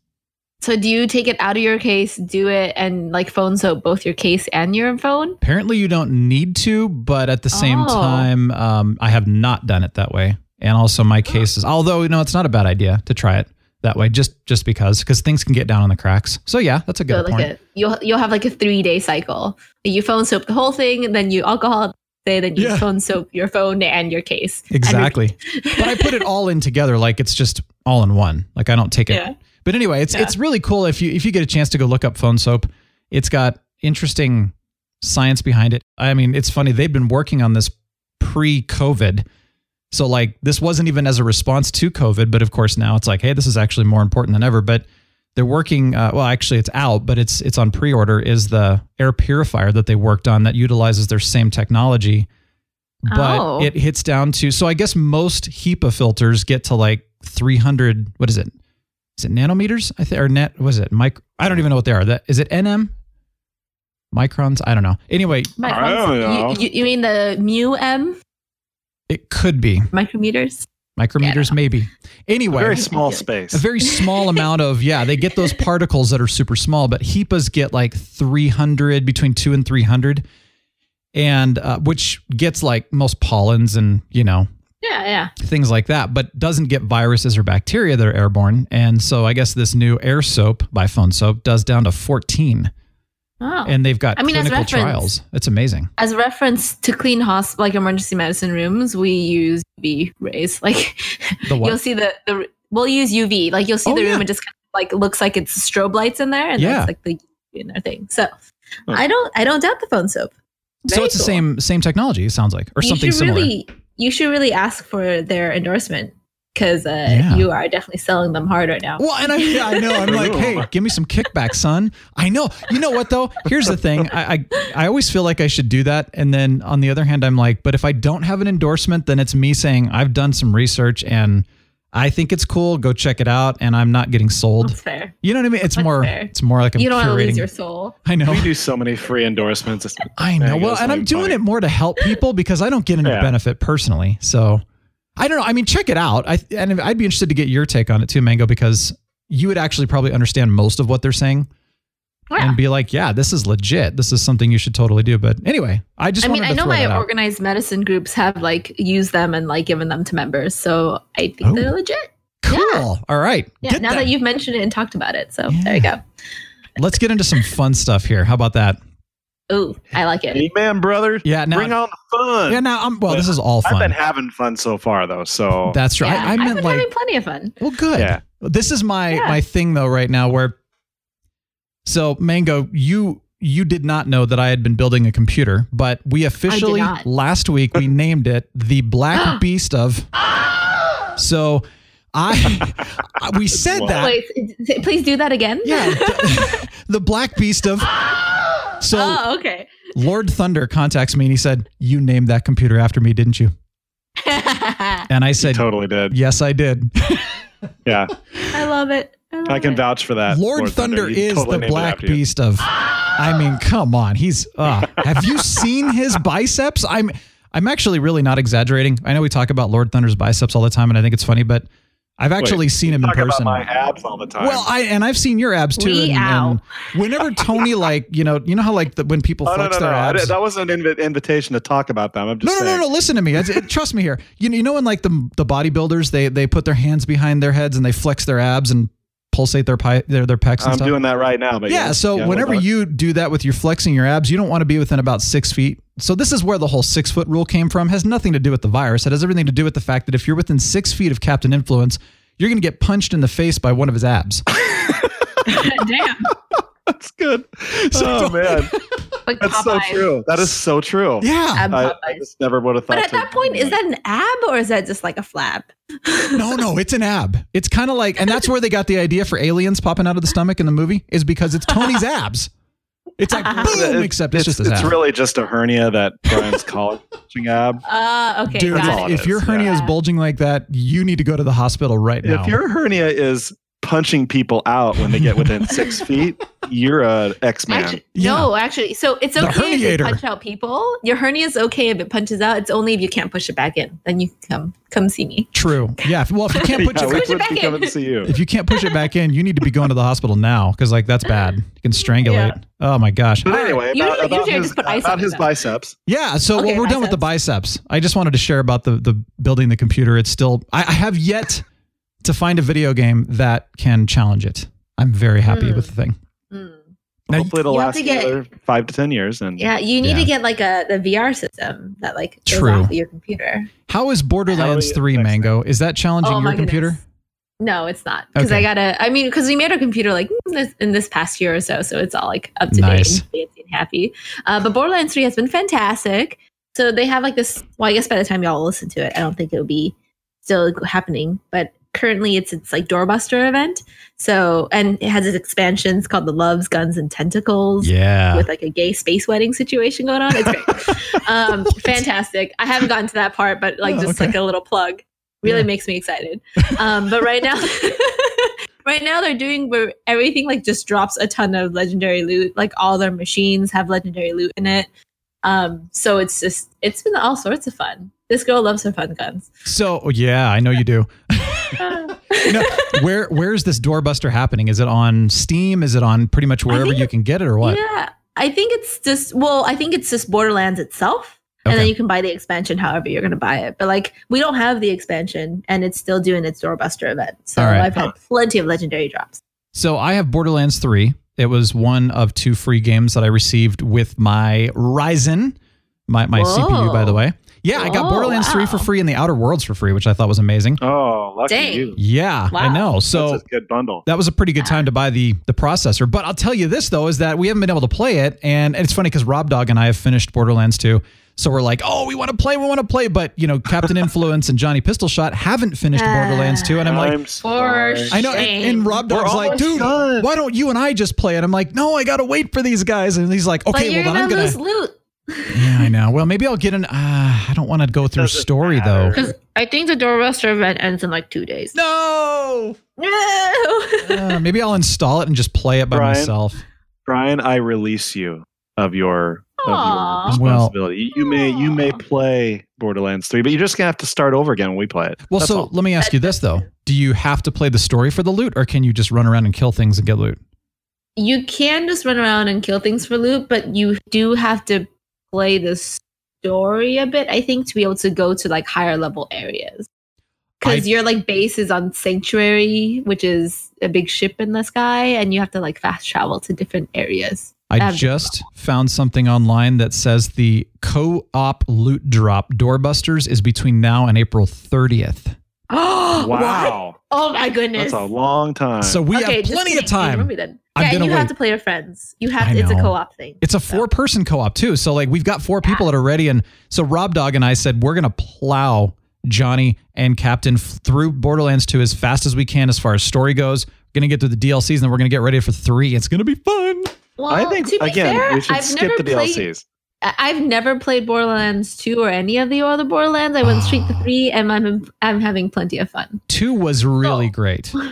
so do you take it out of your case do it and like phone soap both your case and your phone Apparently, you don't need to, but at the same Oh. time, um, I have not done it that way. And also, my cases, although you know, it's not a bad idea to try it that way, just just because because things can get down on the cracks. So yeah, that's a good so like point. a you'll you'll have like a three day cycle you phone soap the whole thing and then you alcohol day then you Yeah. phone soap your phone and your case exactly. but I put it all in together, like it's just all in one. Like I don't take it. Yeah. But anyway, it's Yeah. it's really cool if you if you get a chance to go look up phone soap. It's got interesting science behind it. I mean, it's funny they've been working on this pre-COVID. So like this wasn't even as a response to COVID, but of course now it's like, hey, this is actually more important than ever. But they're working. Uh, well, actually, it's out, but it's it's on pre-order. Is the air purifier that they worked on that utilizes their same technology, but Oh. it hits down to. So I guess most HEPA filters get to like 300. What is it? Is it nanometers? I think or net. Was it mic? I don't even know what they are. That is it. NM microns. I don't know. Anyway, Microns. I don't know. You, you, you mean the mu m it could be micrometers? micrometers, Yeah. maybe. Anyway, Very small space. a very small amount of yeah they get those particles that are super small but hepas get like 300 between 2 and 300 and uh, which gets like most pollens and you know Yeah, yeah. things like that, but doesn't get viruses or bacteria that are airborne. And so I guess this new air soap by Phone Soap does down to 14. Oh. And they've got I mean, as clinical reference- trials. It's amazing. As reference to clean hosp like emergency medicine rooms, we use UV rays. Like The what? you'll see the the we'll use UV. Like you'll see Oh, the room yeah. and just kind of like looks like it's strobe lights in there, and Yeah. that's like the in their thing. So I don't I don't doubt the phone soap. so Very it's the same same technology, it sounds like, or you something similar. really you should really ask for their endorsement because uh, Yeah. you are definitely selling them hard right now. Well, and I, yeah, I know. I'm like, hey, give me some kickback, son. I know. You know what though? Here's the thing. I, I I always feel like I should do that, and then on the other hand, I'm like, but if I don't have an endorsement, then it's me saying I've done some research and I think it's cool. Go check it out, and I'm not getting sold. That's fair. You know what I mean? It's That's more. fair. It's more like I'm You don't want to curating. lose your soul. I know. We do so many free endorsements. I know. Well, and I'm doing funny. it more to help people because I don't get any Yeah. benefit personally. So I don't know. I mean, check it out. I and I'd be interested to get your take on it too, Mango, because you would actually probably understand most of what they're saying oh, Yeah. and be like, yeah, this is legit. This is something you should totally do. But anyway, I just I mean, I know my organized medicine groups have like used them and like given them to members, so I think Oh. they're legit. Cool. All right. Yeah. Get now that. that. you've mentioned it and talked about it, so there you go. Let's get into some fun stuff here. How about that? Ooh, I like it. Amen, brother. Yeah. Now, Bring on the fun. yeah. Now, I'm, well, this is all fun. I've been having fun so far, though. So That's right. Yeah, I, I I've meant been like having plenty of fun. Well, good. Yeah. This is my Yeah. my thing though right now where so Mango, you you did not know that I had been building a computer, but we officially last week we named it the Black Beast of So I we said that Wait, please do that again. yeah, the, the Black Beast of So oh, okay. Lord Thunder contacts me and he said, "You named that computer after me, didn't you?" And I said, totally did. "Yes, I did." Yeah, I love it. love I can it. vouch for that. Lord, Thunder, You is totally the black beast of. I mean, come on. He's. Uh, have you seen his biceps? I'm. I'm actually really not exaggerating. I know we talk about Lord Thunder's biceps all the time, and I think it's funny, but I've actually Wait, seen him in person. About my abs all the time. well, I and I've seen your abs too. We And, and whenever Tony, like you know, you know how like the, when people oh, no, flex no, no, their I abs. did- That wasn't an invi- invitation to talk about them. I'm just No, no, saying. no, no. Listen to me. It's- it- trust me here. You, you know when like the the bodybuilders they they put their hands behind their heads and they flex their abs and pulsate their pi- their their pecs and I'm stuff. doing that right now. But yeah, yes, so yeah, whenever you do that with your flexing your abs, you don't want to be within about six feet. So this is where the whole six foot rule came from. Has nothing to do with the virus. It has everything to do with the fact that if you're within six feet of Captain Influence, you're going to get punched in the face by one of his abs. Damn. That's good. oh man, Like that's so true. That is so true. Yeah. I, I just never would have thought. But at that point, is that an ab or is that just like a flab? No, no, it's an ab. It's kind of like, and that's where they got the idea for aliens popping out of the stomach in the movie, is because it's Tony's abs. It's like boom, It- except it's, it's, just his it's ab. really just a hernia that Brian's collagen ab. Uh, okay. Dude, got all it. it if your hernia yeah. is bulging like that, you need to go to the hospital right now. If your hernia is punching people out when they get within six feet, you're a X man. Actually, No, actually, so it's okay if you herniator. punch out people. Your hernia is okay if it punches out. It's only if you can't push it back in. Then you come come see me. True. Yeah. if- Well, if you can't put yeah, your we push it would back in. coming to see you. if you can't push it back in, you need to be going to the hospital now because like that's bad. You can strangulate. Oh my gosh. But anyway, Usually- about, about usually I his, just put ice about on his biceps. Yeah. So Okay, well, we're done with the biceps. I just wanted to share about the the building the computer. It's still I, I have yet to find a video game that can challenge it. I'm very happy Hmm. with the thing. Mm. Now, Hopefully, it'll you last to get- another five to ten years. And Yeah, you need Yeah. to get like a the VR system that like goes True. off of your computer. How is Borderlands Hell yeah, 3 next Mango? Is that challenging Oh your computer? goodness. No, it's not because Okay. I gotta. I mean, because we made our computer like in this, in this past year or so, so it's all like up to Nice. date and fancy and happy. Uh, but Borderlands Three has been fantastic. So they have like this. Well, I guess by the time y'all listen to it, I don't think it'll be still happening. But currently, it's it's like doorbuster event. So and it has its expansions called the Loves, Guns, and Tentacles Yeah. with like a gay space wedding situation going on. It's great. um, fantastic. I haven't gotten to that part, but like Oh, just okay. like a little plug really Yeah. makes me excited. Um, but right now, right now they're doing where everything like just drops a ton of legendary loot. Like all their machines have legendary loot in it. Um, so it's just it's been all sorts of fun. This girl loves her fun guns. So yeah, I know you do. Know, where where is this doorbuster happening? Is it on Steam? Is it on pretty much wherever you can get it or what? Yeah, I think it's just well, I think it's just Borderlands itself. And then you can buy the expansion however you're going to buy it. But like, we don't have the expansion and it's still doing its doorbuster event. So right. I've had plenty of legendary drops. So I have Borderlands 3. It was one of two free games that I received with my Ryzen, my, my Whoa. CPU, by the way. Yeah, I got Oh, Borderlands 3 for free and the Outer Worlds for free, which I thought was amazing. Oh, lucky Dang. you. Yeah, I know. So That's a good bundle. that was a pretty good time to buy the the processor. But I'll tell you this though is that we haven't been able to play it, and, and it's funny because Rob Dog and I have finished Borderlands 2. So we're like, oh, we want to play, we want to play, but you know, Captain Influence and Johnny Pistol Shot haven't finished Ah. Borderlands 2, and I'm like, I'm For sorry. I know, and, and Rob We're Dog's like, dude, done." why don't you and I just play it? I'm like, no, I gotta wait for these guys, and he's like, okay, you're well then I'm gonna gonna, loot. Yeah, I know. Well, maybe I'll get an. Uh, I don't want to go through Doesn't story matter. though. Because I think the doorbuster event ends in like two days. No, No. Uh, maybe I'll install it and just play it by Brian? myself. Brian, I release you of your of your Aw. Well- responsibility. you may you may play Borderlands 3, but you're just gonna have to start over again when we play it. Well, That's so all. let me ask you this though: Do you have to play the story for the loot, or can you just run around and kill things and get loot? you can just run around and kill things for loot, but you do have to play the story a bit, I think, to be able to go to like higher level areas. Because your like base is on Sanctuary, which is a big ship in the sky, and you have to like fast travel to different areas. I Um, just found something online that says the co-op loot drop doorbusters is between now and April 30th. Oh wow, Oh my goodness! that's a long time. So we okay, have plenty of kidding. time. Ignore me then. I'm yeah, you wait. have to play your friends. You have to, it's a co-op thing. It's a four person co op too. So like we've got four people that are ready. And so Rob Dog and I said we're gonna plow Johnny and Captain through Borderlands 2 as fast as we can as far as story goes. We're gonna get through the DLCs and then we're gonna get ready for three. It's gonna be fun. Well, I think to be again fair, we should I've skip the DLCs. I- I've never played Borderlands 2 or any of the other Borderlands. I went straight to Oh. 3 and I'm I'm having plenty of fun. Two was really Oh. great.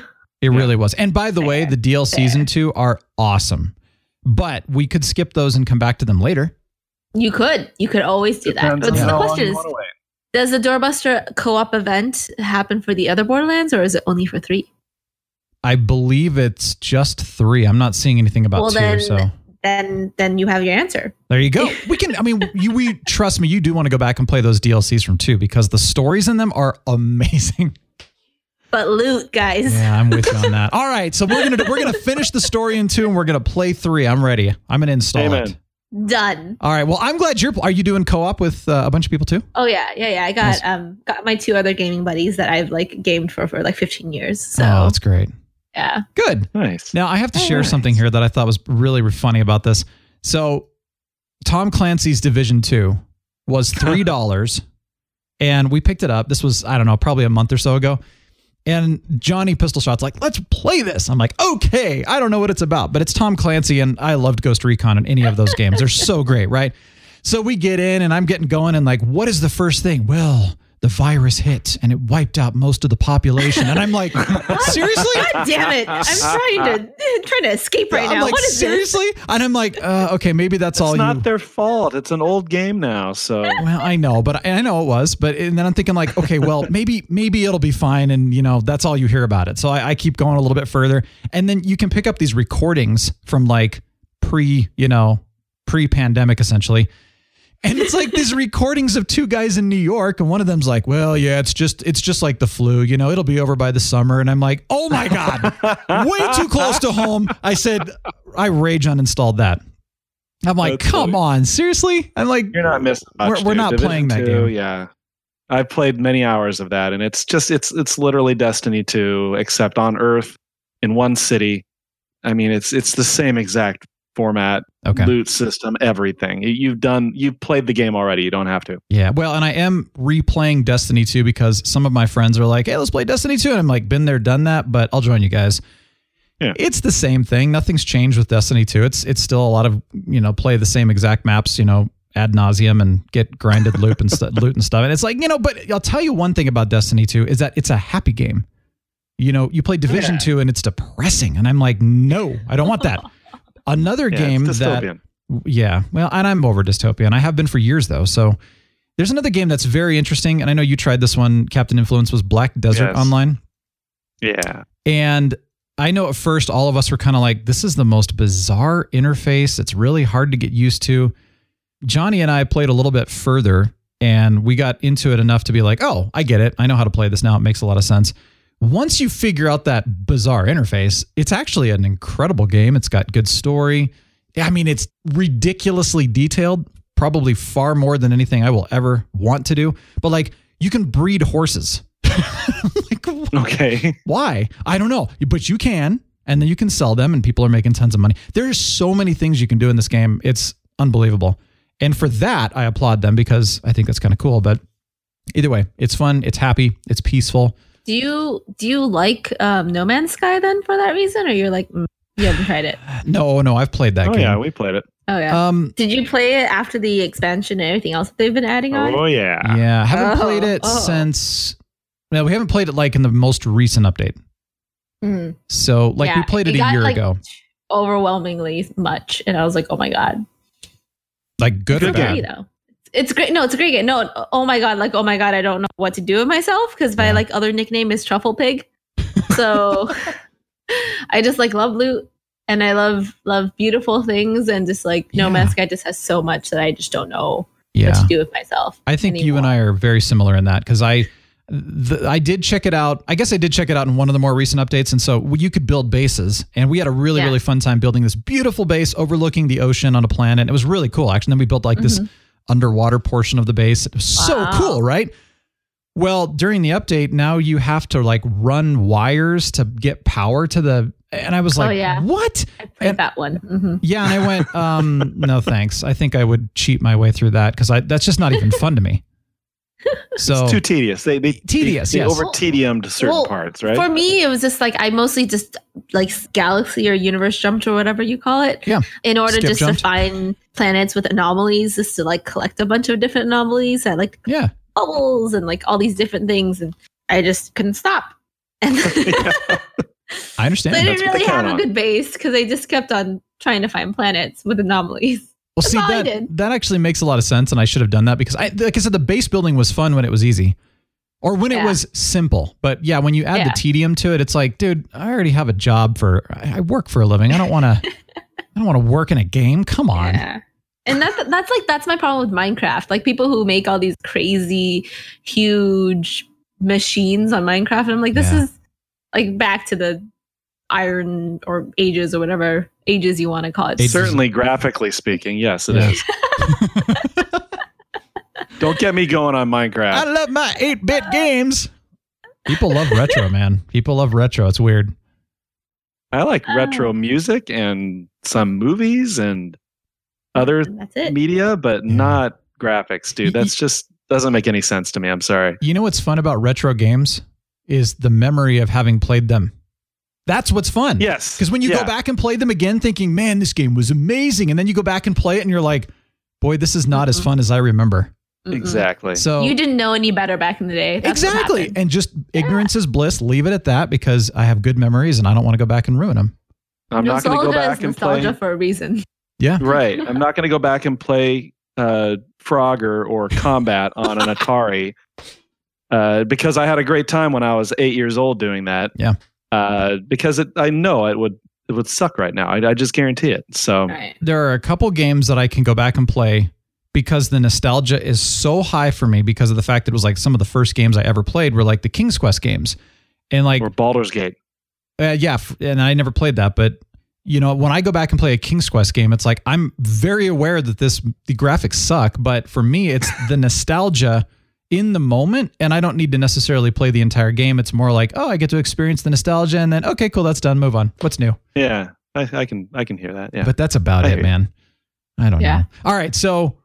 It really was. And by the way, the DLCs in two are awesome. But we could skip those and come back to them later. You could. You could always do that. Depends But on so the question is, does the Doorbuster co-op event happen for the other Borderlands or is it only for 3? I believe it's just three. I'm not seeing anything about well two. then so then then you have your answer. There you go. We can. I mean, you. We trust me. You do want to go back and play those DLCs from two because the stories in them are amazing. But loot, guys. Yeah, I'm with you on that. All right, so we're gonna we're gonna finish the story in two, and we're gonna play three. I'm ready. I'm gonna install Amen. it. Done. All right. Well, I'm glad you're. Are you doing co-op with uh, a bunch of people too? Oh yeah, yeah, yeah. I got Nice. um got my two other gaming buddies that I've like gamed for for like 15 years. So oh, that's great. Yeah. Good. Nice. Now I have to Oh, share nice. something here that I thought was really funny about this. So, Tom Clancy's Division Two was three dollars, and we picked it up. This was I don't know, probably a month or so ago. And Johnny Pistol Shot's like, let's play this. I'm like, okay, I don't know what it's about, but it's Tom Clancy, and I loved Ghost Recon and any of those games. They're so great, right? So we get in, and I'm getting going, and like, what is the first thing? Well, the virus hit, and it wiped out most of the population. And I'm like, seriously? God damn it! I'm trying to trying to escape right I'm now. like, what is seriously? And I'm like, uh, okay, maybe that's all It's not you. their fault. It's an old game now. So well, I know, but I, I know it was. But and then I'm thinking like, okay, well, maybe maybe it'll be fine, and you know that's all you hear about it. So I, I keep going a little bit further, and then you can pick up these recordings from like pre, you know, pre-pandemic essentially. And it's like these recordings of two guys in New York, and one of them's like, "Well, yeah, it's just it's just like the flu, you know, it'll be over by the summer." And I'm like, "Oh my god, way too close to home." I said, I rage uninstalled that. I'm like, That's "Come funny. on, seriously?" I'm like, you're not missing much. We're- we're not Division playing that 2, game. Yeah. I've played many hours of that, and it's just it's it's literally Destiny 2, except on Earth in one city. I mean, it's it's the same exact format, Okay. loot system, everything. You- You've done you've played the game already. You don't have to. Yeah, well, and I am replaying Destiny 2 because some of my friends are like, "Hey, let's play Destiny 2." And I'm like, "Been there, done that, but I'll join you guys." Yeah. It's the same thing. Nothing's changed with Destiny 2. It's it's still a lot of, you know, play the same exact maps, you know, ad nauseum and get grinded loop and stu- loot and stuff. And it's like, you know, but I'll tell you one thing about Destiny 2 is that it's a happy game. You know, you play Division Yeah. 2 and it's depressing. And I'm like, "No, I don't want that." Another Yeah, game that yeah. Well, and I'm over dystopian. I have been for years though. So there's another game that's very interesting, and I know you tried this one. Captain Influence was Black Desert Yes. Online, Yeah. and I know at first all of us were kind of like, "This is the most bizarre interface. It's really hard to get used to." Johnny and I played a little bit further and we got into it enough to be like, oh, I get it. I know how to play this now. It makes a lot of sense. Once you figure out that bizarre interface, it's actually an incredible game. It's got good story. I mean, it's ridiculously detailed, probably far more than anything I will ever want to do. But like, you can breed horses. like, Okay. why? I don't know. But you can, and then you can sell them, and people are making tons of money. There's so many things you can do in this game. It's unbelievable. And for that, I applaud them because I think that's kind of cool. But either way, it's fun, it's happy, it's peaceful. Do you do you like um, No Man's Sky then for that reason, or you're like mm, you haven't tried it? No, no, I've played that Oh game. yeah, we played it. Oh yeah. um, Did you play it after the expansion and everything else that they've been adding on? Oh yeah. yeah, I haven't Oh, played it oh. since. No, we haven't played it like in the most recent update. Mhm. So, like, we played it, it a got, year like, ago. Overwhelmingly much, and I was like, oh my god, Like, good or it's pretty bad? though. It's great. No, it's a great game. No, oh my god, like oh my god, I don't know what to do with myself because my Yeah. like other nickname is Truffle Pig. So I just like love loot and I love love beautiful things and just like No Yeah. Man's Sky just has so much that I just don't know Yeah. what to do with myself. I think you and. I are very similar in that because I, the, I did check it out. I guess I did check it out in one of the more recent updates, and so you could build bases, and we had a really Yeah. really fun time building this beautiful base overlooking the ocean on a planet. It was really cool. Actually, then we built like this mm-hmm. Underwater portion of the base. It was so Mm-hmm. Wow. cool, right? Well, during the update, now you have to like run wires to get power to the. And I was Oh, like, yeah. "What?" I played and- that one. hmm Yeah, and I went, um, no thanks. I think I would cheat my way through that because I that's just not even fun to me. So It's too tedious. They they Tedious, They, they yes. over tediumed certain Well, parts, right? For me, it was just like I mostly just like galaxy or universe jumped or whatever you call it. Yeah. In order Skip just jumped. to find planets with anomalies, just to like collect a bunch of different anomalies. I like yeah, bubbles and like all these different things, and I just couldn't stop. And I understand. So I didn't really have count a good base because I just kept on trying to find planets with anomalies. Well, see that that actually makes a lot of sense, and I should have done that because I, like I said, the base building was fun when it was easy, or when it was simple. But yeah, when you add the tedium to it, it's like, dude, I already have a job for. I work for a living. I don't want to. I don't want to work in a game. Come on. Yeah. And that's that's like that's my problem with Minecraft. Like people who make all these crazy, huge machines on Minecraft, and I'm like, this Yeah. is like back to the iron or ages or whatever ages you want to call it. Ages. Certainly, graphically speaking, yes, it Yeah. is. Don't get me going on Minecraft. I love my eight bit games. People love retro, man. People love retro. It's weird. I like Oh. retro music and some movies and other that's it. media, but Yeah. not graphics, dude. That's just doesn't make any sense to me. I'm sorry. You know what's fun about retro games is the memory of having played them. That's what's fun. Yes, Because when you go back and play them again, thinking, man, this game was amazing. And then you go back and play it and you're like, boy, this is not as Mhm. fun as I remember. Mm-mm. exactly. So You didn't know any better back in the day. That's exactly. And just ignorance is bliss. Leave it at that because I have good memories and I don't want to go back and ruin them. I'm not going to go back and play. nostalgia for a reason. Yeah. Right. I'm not going to go back and play uh, Frogger or Combat on an Atari uh, because I had a great time when I was eight years old doing that. Yeah. Uh, because it, I know it would it would suck right now. I, I just guarantee it. So Right. There are a couple games that I can go back and play because the nostalgia is so high for me because of the fact that it was like some of the first games I ever played were like the King's Quest games. And like or Baldur's Gate. Uh, yeah, f- and I never played that, but you know, when I go back and play a King's Quest game, it's like I'm very aware that this the graphics suck, but for me, it's the nostalgia in the moment, and I don't need to necessarily play the entire game. It's more like, oh, I get to experience the nostalgia, and then okay, cool, that's done. Move on. What's new? Yeah, I, I can I can hear that. Yeah. But that's about I it, hear you. man. I don't Yeah. know. All right, so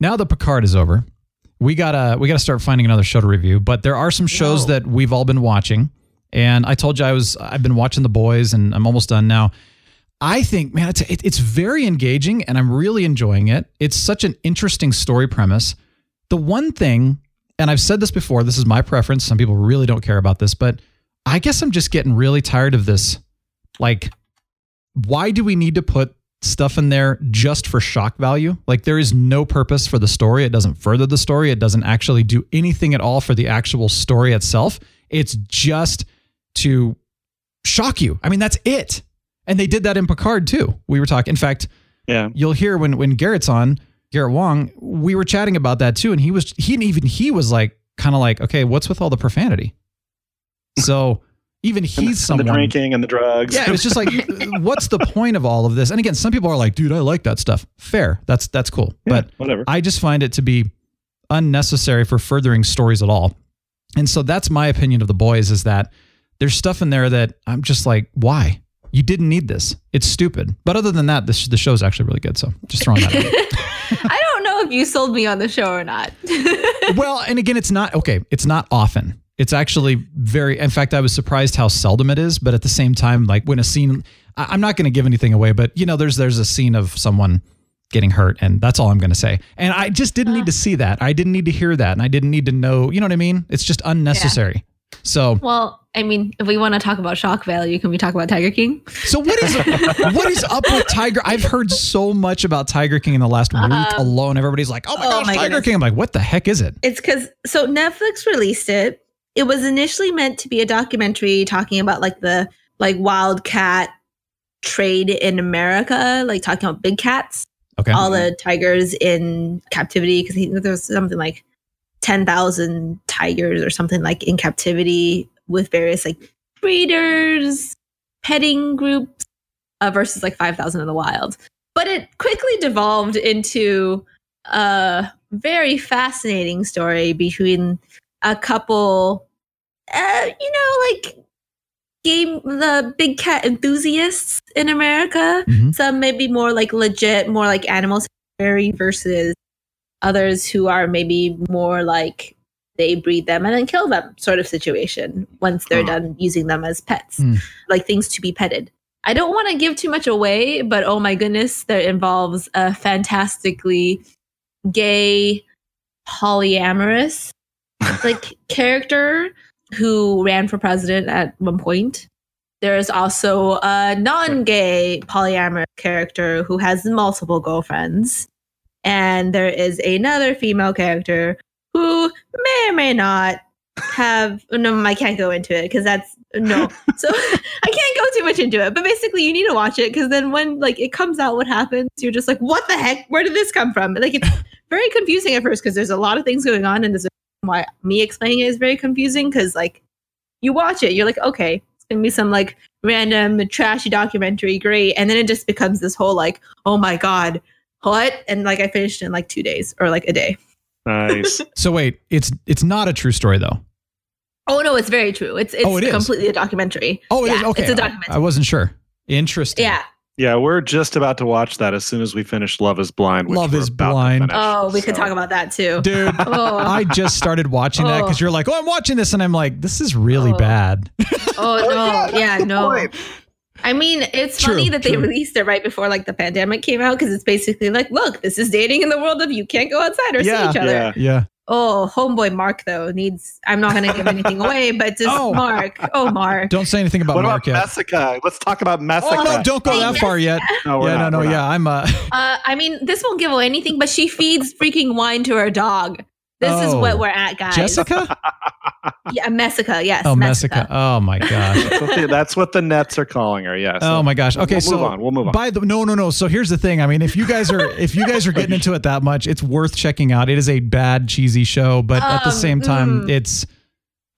now the Picard is over, we gotta we gotta start finding another show to review. But there are some shows Whoa. that we've all been watching, and I told you I was I've been watching The Boys, and I'm almost done now. I think, man, it's it, it's very engaging, and I'm really enjoying it. It's such an interesting story premise. The one thing, and I've said this before, this is my preference. Some people really don't care about this, but I guess I'm just getting really tired of this. Like, why do we need to put stuff in there just for shock value? Like there is no purpose for the story. It doesn't further the story. It doesn't actually do anything at all for the actual story itself. It's just to shock you. I mean, that's it. And they did that in Picard too. We were talking. In fact, yeah. you'll hear when when Garrett's on, Garrett Wang, we were chatting about that too, and he was he even he was like kind of like, okay, what's with all the profanity? So even he's and someone the drinking and the drugs. Yeah, it's just like, what's the point of all of this? And again, some people are like, dude, I like that stuff. Fair, that's that's cool, Yeah, but whatever. I just find it to be unnecessary for furthering stories at all. And so that's my opinion of the boys is that there's stuff in there that I'm just like, why? You didn't need this. It's stupid. But other than that, this the show's actually really good. So just throwing that out. I don't know if you sold me on the show or not. well, and again, it's not okay. It's not often. It's actually very. In fact, I was surprised how seldom it is. But at the same time, like when a scene, I, I'm not going to give anything away. But you know, there's there's a scene of someone getting hurt, and that's all I'm going to say. And I just didn't need uh. to see that. I didn't need to hear that, and I didn't need to know. You know what I mean? It's just unnecessary. So well, I mean, if we want to talk about shock value, can we talk about Tiger King? So what is what is up with Tiger? I've heard so much about Tiger King in the last week alone. Everybody's like, "Oh my oh gosh, my Tiger goodness. King!" I'm like, "What the heck is it?" It's because so Netflix released it. It was initially meant to be a documentary talking about like the like wildcat trade in America, like talking about big cats, Okay. all the tigers in captivity. Because there's something like ten thousand tigers or something like in captivity with various like breeders, petting groups, uh, versus like five thousand in the wild. But it quickly devolved into a very fascinating story between a couple, uh, you know, like game the big cat enthusiasts in America. Mhm. Some maybe more like legit, more like animal sanctuary versus others who are maybe more like they breed them and then kill them sort of situation once they're Huh. done using them as pets, Hmm. like things to be petted. I don't want to give too much away, but oh my goodness, that involves a fantastically gay, polyamorous like character who ran for president at one point. There is also a non-gay polyamorous character who has multiple girlfriends, and there is another female character who may or may not have. No, I can't go into it because that's no. So I can't go too much into it. But basically, you need to watch it because then when like it comes out, what happens? You're just like, what the heck? Where did this come from? Like it's very confusing at first because there's a lot of things going on, and there's a why me explaining it is very confusing because like you watch it, you're like, okay, it's gonna be some like random trashy documentary, great, and then it just becomes this whole like, oh my god, what? And like I finished in like two days or like a day. Nice. So wait, it's it's not a true story though. Oh no, it's very true. It's it's Oh, it is? completely a documentary. Oh, it is Yeah, okay. It's a I- documentary. I, wasn't sure. Interesting. yeah. yeah, we're just about to watch that as soon as we finish Love Is Blind. Which Love is Blind. finish, Oh, we could talk about that too. Dude, Oh. I just started watching that because Oh. you're like, oh, I'm watching this, and I'm like, this is really Oh. bad. Oh, oh no, yeah, no. I mean, it's True, funny that they released it right before like the pandemic came out because it's basically like, look, this is dating in the world of you can't go outside or Yeah, see each other. yeah. yeah. Oh, homeboy Mark though needs. I'm not going to give anything away, but just Oh. Mark. Oh, Mark. Don't say anything about What Mark about yet. Messica? Let's talk about Messica. Oh no, don't go Hey, that far yet. No, we're yeah, not, no, no, we're yeah. not. I'm uh Uh, I mean, this won't give away anything, but she feeds freaking wine to her dog. This is Oh. what we're at, guys. Jessica? Yeah, Messica. Yes. Oh, Messica. Oh my gosh. That's what, the, that's what the Nets are calling her. Yes. Oh my gosh. Okay, we'll so move on. We'll move on. By the no, no, no. So here's the thing. I mean, if you guys are if you guys are getting into it that much, it's worth checking out. It is a bad cheesy show, but at the Um, same time, mm. it's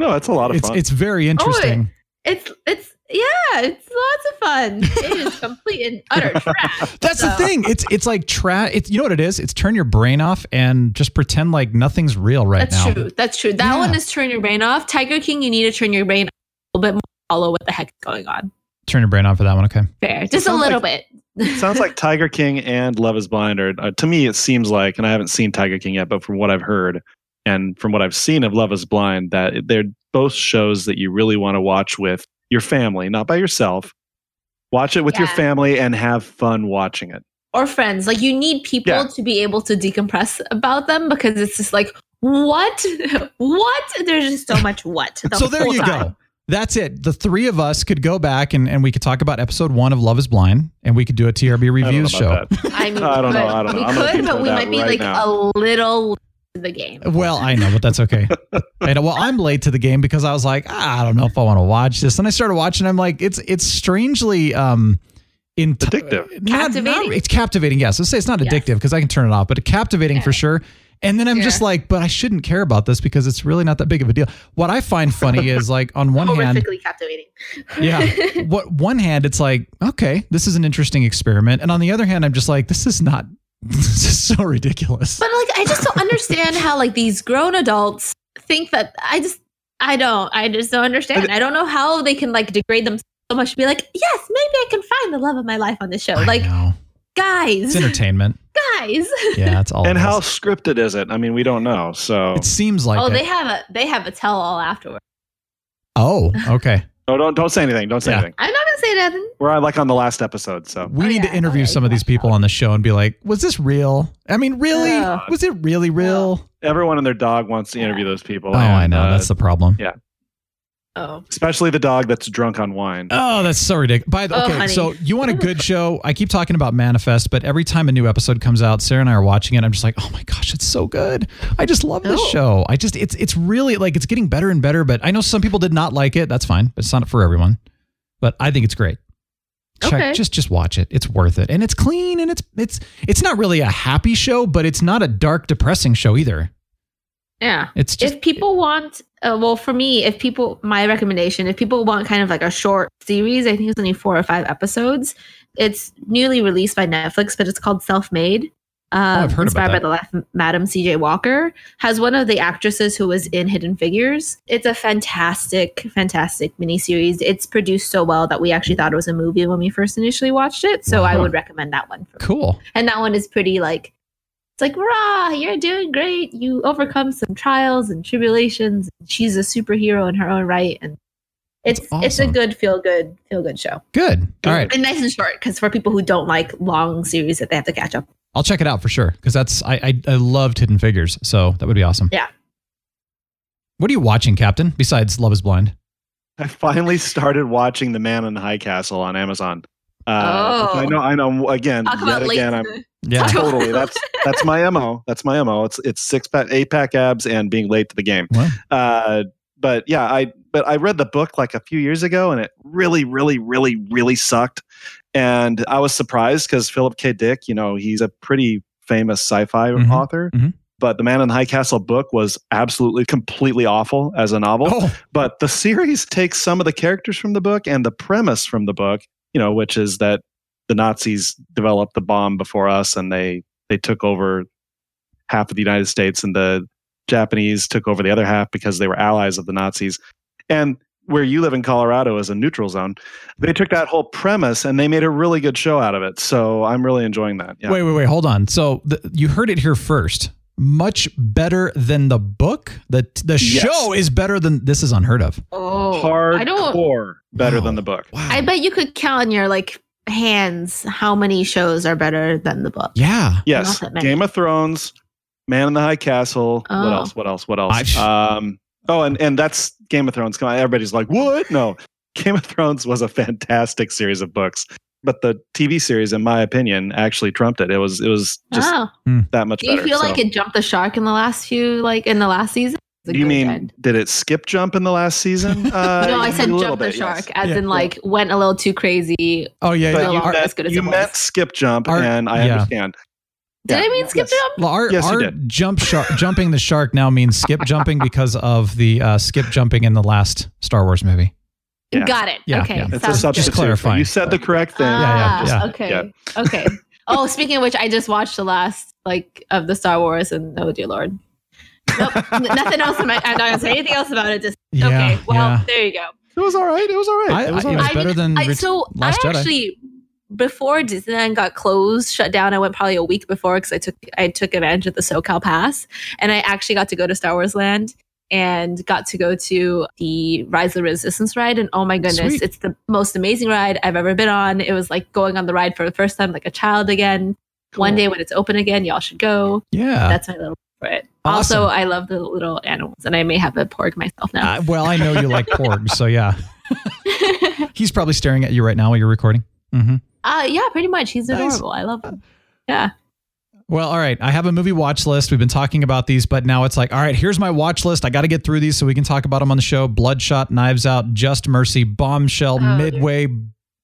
no, it's a lot of it's fun. it's very interesting. It's it's yeah, it's lots of fun. It is complete and utter trash. That's the thing. It's it's like tra- It's you know what it is. It's turn your brain off and just pretend like nothing's real right That's now. true. That's true. That Yeah. one is turn your brain off. Tiger King, you need to turn your brain a little bit more, follow what the heck is going on. Turn your brain off for that one. Okay. Fair, just a little like- bit. Sounds like Tiger King and Love Is Blind are uh, to me. It seems like, and I haven't seen Tiger King yet, but from what I've heard and from what I've seen of Love Is Blind, that they're both shows that you really want to watch with your family, not by yourself. Watch it with your family and have fun watching it. or friends. Like you need people Yeah. to be able to decompress about them because it's just like what, what? There's just so much what. the so there you time. go. That's it. The three of us could go back and, and we could talk about episode one of Love is Blind and we could do a TRB I reviews show. I mean, I don't know. I don't know. We could, but we might be right like now. a little late to the game. Well, I know, but that's okay. and well, I'm late to the game because I was like, ah, I don't know if I want to watch this. And I started watching. I'm like, it's it's strangely um in Addictive. Not- not- Captivating? it's captivating. Yes, let's say it's not Yes. addictive because I can turn it off, but captivating for sure. And then I'm just like, but I shouldn't care about this because it's really not that big of a deal. What I find funny is like on one hand, Horrifically captivating. yeah, what one hand it's like, okay, this is an interesting experiment, and on the other hand, I'm just like, this is not. This is so ridiculous. But like, I just don't understand how like these grown adults think that. I just, I don't. I just don't understand. I don't know how they can like degrade them so much to be like, yes, maybe I can find the love of my life on this show. I Like, know. guys, it's entertainment. guys. Yeah, that's all. and it how is. scripted is it? I mean, we don't know. So it seems like oh, it. they have a they have a tell all afterward. oh, okay. No, don't don't say anything. Don't say Yeah. anything. I'm not gonna say nothing. We're uh, like on the last episode. So We Oh, need yeah. to interview Okay, some of these people on the show and be like, was this real? I mean, really? Ugh. Was it really real? everyone and their dog wants to interview those people. Oh, I know. uh, That's the problem. yeah. Oh, especially the dog that's drunk on wine. Oh, that's so ridiculous. By the Oh, okay, honey. so you want a good show? I keep talking about Manifest, but every time a new episode comes out, Sarah and I are watching it. I'm just like, oh my gosh, it's so good. I just love this Oh. show. I just it's it's really like it's getting better and better. But I know some people did not like it. That's fine. It's not for everyone. But I think it's great. Check, Okay. just just watch it. It's worth it, and it's clean, and it's it's it's not really a happy show, but it's not a dark, depressing show either. yeah. It's just if people want, uh, well, for me, if people, my recommendation, if people want kind of like a short series, I think it's only four or five episodes. It's newly released by Netflix, but it's called Self Made. Um, Oh, I've heard inspired by the life Madam C.J. Walker, has one of the actresses who was in Hidden Figures. It's a fantastic, fantastic miniseries. It's produced so well that we actually thought it was a movie when we first initially watched it. So I would recommend that one. For cool. and that one is pretty like it's like rah you're doing great you overcome some trials and tribulations she's a superhero in her own right and it's That's it's a good feel good feel good show Good. All right. and nice and short because for people who don't like long series that they have to catch up I'll check it out for sure because that's I, I I loved Hidden Figures, so that would be awesome. Yeah. What are you watching, Captain? Besides Love Is Blind. I finally started watching The Man in the High Castle on Amazon. Uh, Oh. I know. I know. Again, yet again, I'm Yeah. totally. That's that's my mo. That's my mo. It's it's six pack, eight pack abs, and being late to the game. Well, Uh, but yeah, I but I read the book like a few years ago, and it really, really, really, really sucked. And I was surprised because Philip K. Dick, you know, he's a pretty famous sci-fi Mhm, author. mhm. But the Man in the High Castle book was absolutely, completely awful as a novel. oh, But the series takes some of the characters from the book and the premise from the book, you know, which is that the Nazis developed the bomb before us and they they took over half of the United States and the Japanese took over the other half because they were allies of the Nazis. And where you live in Colorado is a neutral zone. They took that whole premise and they made a really good show out of it. So I'm really enjoying that. Yeah. wait, wait, wait. Hold on. So the, you heard it here first. Much better than the book. The the Yes. show is better than this is unheard of. oh Hardcore i don't better Wow. than the book. Wow. i bet you could count on your like hands how many shows are better than the book yeah. Yes, Not that many. Game of Thrones, Man in the High Castle. What Oh. else? What else? What else? I- um, oh, and and that's Game of Thrones. Come on, everybody's like, what? No, Game of Thrones was a fantastic series of books, but the TV series, in my opinion, actually trumped it. It was it was just oh that much do you better. feel so- like it jumped the shark in the last few like in the last season It's a Do you good mean end. did it skip jump in the last season? Uh, no, I said jump the bit, yes. shark, as Yeah. in like went a little too crazy. Oh yeah. But you, meant, as as you meant skip jump, Our- and I yeah. understand. Did Yeah. I mean skip Yes. jump? Well, our, Yes, you our did. jump shark, jumping the shark now means skip jumping because of the uh, skip jumping in the last Star Wars movie. Yeah. Got it. Yeah, okay. yeah. It's a sounds good. substitute. clarifying. You said the correct thing. yeah, Ah, yeah. Okay. Yeah. Okay. Oh, speaking of which, I just watched the last like of the Star Wars, and oh dear lord. Nope. nothing else. Am I, I'm not gonna say anything else about it. Just Yeah, okay. Well, yeah. there you go. It was all right. It was all right. I- it was I- all it was better than I, Ret- so Last I Jedi. actually before Disneyland got closed, shut down. I went probably a week before because I took I took advantage of the SoCal Pass, and I actually got to go to Star Wars Land and got to go to the Rise of the Resistance ride. And oh my goodness, Sweet. it's the most amazing ride I've ever been on. It was like going on the ride for the first time, like a child again. One day when it's open again, y'all should go. Yeah. That's my little for it. Awesome. Also, I love the little animals, and I may have a porg myself now. Uh, well, I know you like porg, so yeah. He's probably staring at you right now while you're recording. hmm uh, yeah, pretty much. He's Nice. adorable. I love him. Yeah. Well, all right. I have a movie watch list. We've been talking about these, but now it's like, all right, here's my watch list. I got to get through these so we can talk about them on the show. Bloodshot, Knives Out, Just Mercy, Bombshell, Oh, Midway,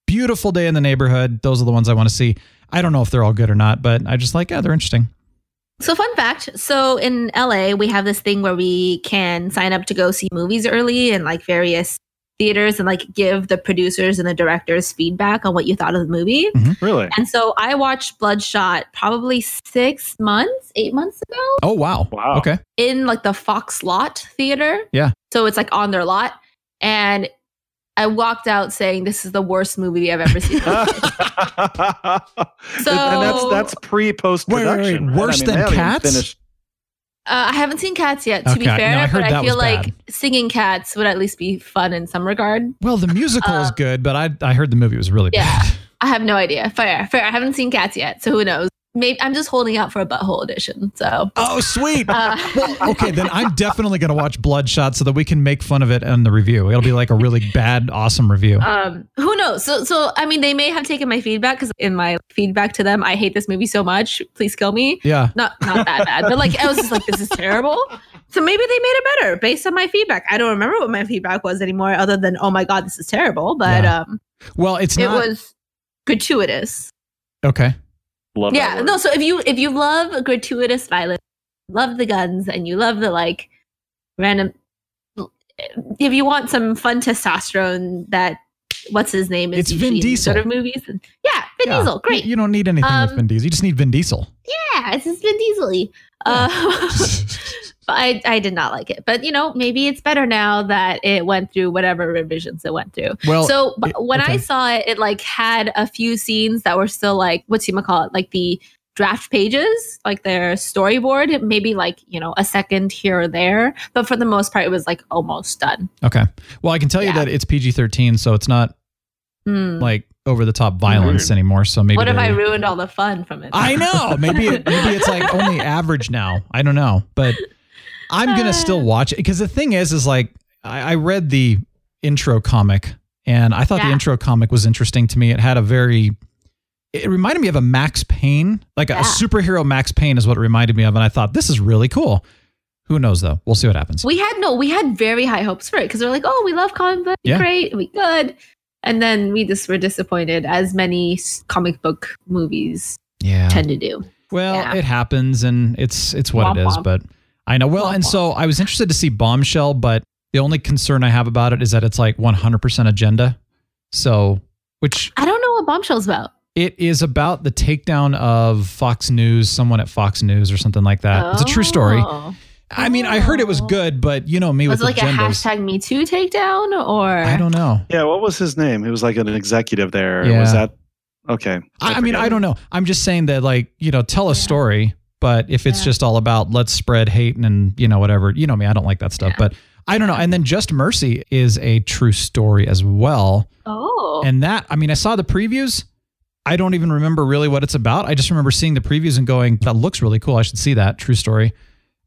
Beautiful Day in the Neighborhood. Those are the ones I want to see. I don't know if they're all good or not, but I just like, yeah, they're interesting. So, fun fact so in LA, we have this thing where we can sign up to go see movies early in like various theaters and like give the producers and the directors feedback on what you thought of the movie. Mm-hmm. Really? And so I watched Bloodshot probably six months, eight months ago Oh, wow. Wow. Okay. in like the Fox Lot Theater. Yeah. So it's like on their lot. And I walked out saying, This is the worst movie I've ever seen. and that's that's pre post Wait, wait, production. wait. Worse than Cats? Uh, I haven't seen Cats yet, to be fair, no, I heard but I feel like bad. singing Cats would at least be fun in some regard. Well, the musical is Uh, good, but I I heard the movie was really Yeah. bad. I have no idea. Fair, fair. I haven't seen Cats yet, so who knows? Maybe I'm just holding out for a butthole edition. So, Oh, sweet. uh, well, okay, then I'm definitely going to watch Bloodshot so that we can make fun of it in the review. It'll be like a really bad, awesome review. um, who knows? So, so I mean, they may have taken my feedback because in my feedback to them, I hate this movie so much. Please kill me. yeah. Not, not that bad, but like I was just like, this is terrible. So maybe they made it better based on my feedback. I don't remember what my feedback was anymore, other than oh my god, this is terrible. But Yeah. um, Well, it's it not. was gratuitous. okay. Love yeah, that no. So if you if you love gratuitous violence, love the guns, and you love the like random, if you want some fun testosterone, that what's his name is It's Vin usually in these Diesel. sort of movies. Yeah, Vin Yeah. Diesel, great. You, you don't need anything with Um, Vin Diesel. You just need Vin Diesel. yeah, it's just Vin Diesel. Uh, but I I did not like it. But you know, maybe it's better now that it went through whatever revisions it went through. Well, so it- when I saw it, it like had a few scenes that were still like what's you call it, like the draft pages, like their storyboard, maybe like you know a second here or there. But for the most part, it was like almost done. Okay. Well, I can tell you that it's PG 13, so it's not Hmm. like over the top violence anymore. So maybe. what if I ruined all the fun from it? I know. Maybe it, maybe it's like only average now. I don't know, but I'm gonna uh. still watch it because the thing is, is like I, I read the intro comic and I thought the intro comic was interesting to me. It had a very it reminded me of a Max Payne, like a Yeah. superhero Max Payne is what it reminded me of, and I thought this is really cool. Who knows though? We'll see what happens. We had no, we had very high hopes for it because we're like, oh, we love comic book, Yeah. great, we good, and then we just were disappointed, as many comic book movies yeah. tend to do. Well, Yeah. it happens and it's it's what it Womp is, womp. but I know. Well, and so I was interested to see Bombshell, but the only concern I have about it is that it's like 100% agenda. So, which I don't know what Bombshell's about. it is about the takedown of Fox News, someone at Fox News or something like that. It's a true story. Oh. I mean, I heard it was Oh. good, but you know me Was with it like a hashtag Me Too takedown or? I don't know. Yeah, what was his name? He was like an executive there. Yeah. Was that okay? I, I mean. I don't know. I'm just saying that, like, you know, tell a Yeah. story, but if it's Yeah. just all about let's spread hate and, you know, whatever, you know me, I don't like that stuff. Yeah. But I don't know. And then Just Mercy is a true story as well. Oh. And that, I mean, I saw the previews. I don't even remember really what it's about. I just remember seeing the previews and going, that looks really cool. I should see that. True story.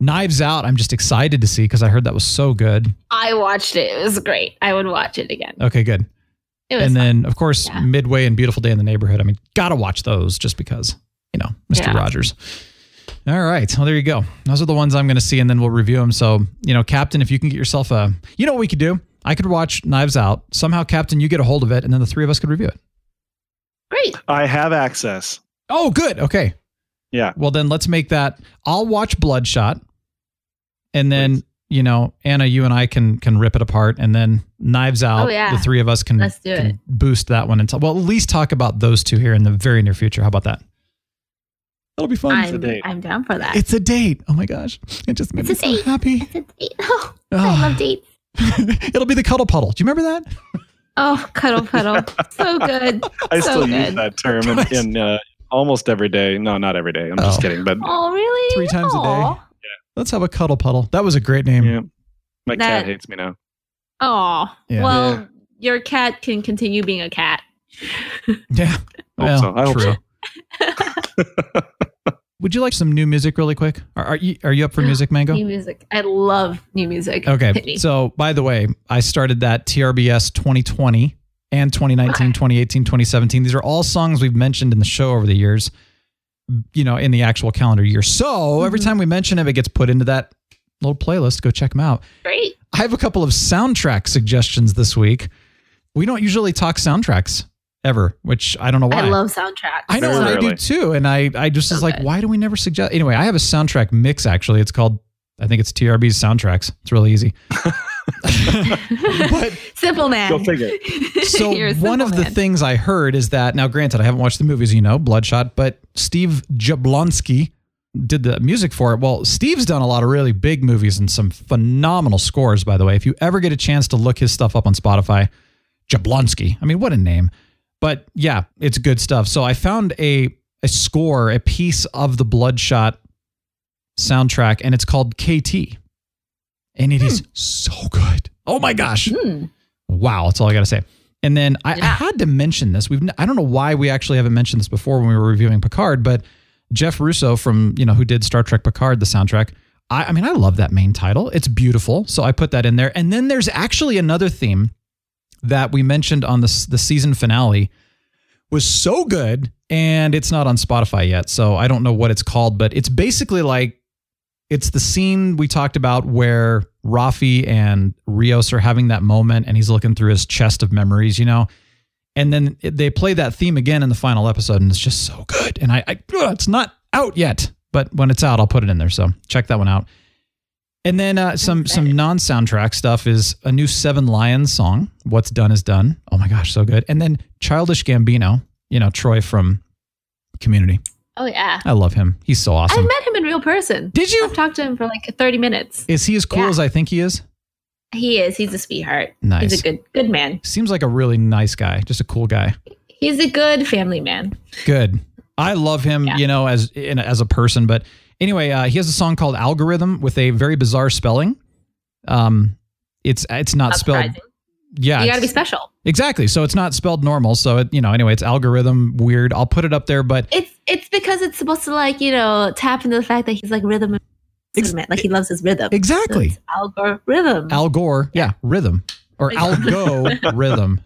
Knives Out, I'm just excited to see because I heard that was so good. I watched it. It was great. I would watch it again. Okay, good. And fun. then, of course, Yeah. Midway and Beautiful Day in the Neighborhood. I mean, gotta watch those just because, you know, Mr. Yeah. Rogers. All right. Well, there you go. Those are the ones I'm going to see, and then we'll review them. So, you know, Captain, if you can get yourself a, you know what we could do? I could watch Knives Out. Somehow, Captain, you get a hold of it, and then the three of us could review it. great. I have access. Oh, good. Okay. Yeah. Well, then let's make that. I'll watch Bloodshot, and then you know, Anna, you and I can can rip it apart, and then Knives oh, Out. Oh, yeah. The three of us can, Let's do can it. boost that one and until. Well, at least talk about those two here in the very near future. How about that? That'll be fun. I'm, date. I'm down for that. It's a date. Oh my gosh, it just made It's me a so happy. It's a date. Oh, Ah. I love dates. It'll be the cuddle puddle. Do you remember that? Oh, cuddle puddle. so good. I so still good. use that term in, in uh, almost every day. No, not every day. I'm just Oh. kidding. But Oh, really? Three times a day. Aw. Let's have a cuddle puddle. That was a great name. yeah, my That- cat hates me now. Aw. Yeah. Well, Yeah. your cat can continue being a cat. Yeah. Well, so. I hope true. Would you like some new music really quick? Are, are you are you up for music, Mango? New music. I love new music. Okay. So, by the way, I started that TRBS 2020 and 2019, Okay. 2018, 2017. These are all songs we've mentioned in the show over the years, you know, in the actual calendar year. So, every Mhm. time we mention it, it gets put into that little playlist. Go check them out. Great. I have a couple of soundtrack suggestions this week. We don't usually talk soundtracks ever, which I don't know why. I love soundtracks. I know, Very and I do too. And I, I just So was like, good. why do we never suggest? Anyway, I have a soundtrack mix actually. It's called, I think it's TRB's soundtracks. It's really easy. but Simple man. Go figure. so one simple of the things I heard is that now, granted, I haven't watched the movies, you know, Bloodshot, but Steve Jablonsky did the music for it. Well, Steve's done a lot of really big movies and some phenomenal scores, by the way. If you ever get a chance to look his stuff up on Spotify, Jablonsky. I mean, what a name. But yeah, it's good stuff. So I found a a score, a piece of the Bloodshot soundtrack, and it's called KT. And it is so good. Oh my gosh. Hmm. Wow, that's all I got to say. And then I, I had to mention this. We've I don't know why we actually haven't mentioned this before when we were reviewing Picard, but Jeff Russo from you know who did Star Trek Picard, the soundtrack. I, I mean, I love that main title. It's beautiful, so I put that in there. And then there's actually another theme that we mentioned on the the season finale was so good, and it's not on Spotify yet, so I don't know what it's called, but it's basically like it's the scene we talked about where Raffi and Rios are having that moment and he's looking through his chest of memories, you know. And then they play that theme again in the final episode and it's just so good. And I, I it's not out yet, but when it's out, I'll put it in there. So check that one out. And then uh, some some non soundtrack stuff is a new Seven Lions song. What's done is done. Oh my gosh, so good. And then Childish Gambino, you know Troy from Community. Oh yeah. I love him. He's so awesome. I've met him in real person. Did you? I've talked to him for like 30 minutes. Is he as cool Yeah. as I think he is? He is. He's a sweetheart. Nice. He's a good good man. Seems like a really nice guy, just a cool guy. He's a good family man. Good. I love him, Yeah. you know, as in, as a person. But anyway, uh, he has a song called "Algorhythm" with a very bizarre spelling. Um, it's it's not spelled. Yeah, you got to be special. exactly. So it's not spelled normal. So it, you know, anyway, it's algorithm weird. I'll put it up there, but It's it's because it's supposed to like you know tap into the fact that he's like rhythm, Ex- like he loves his rhythm. exactly. It's algorithm. Al Gore, yeah, rhythm or algo rhythm.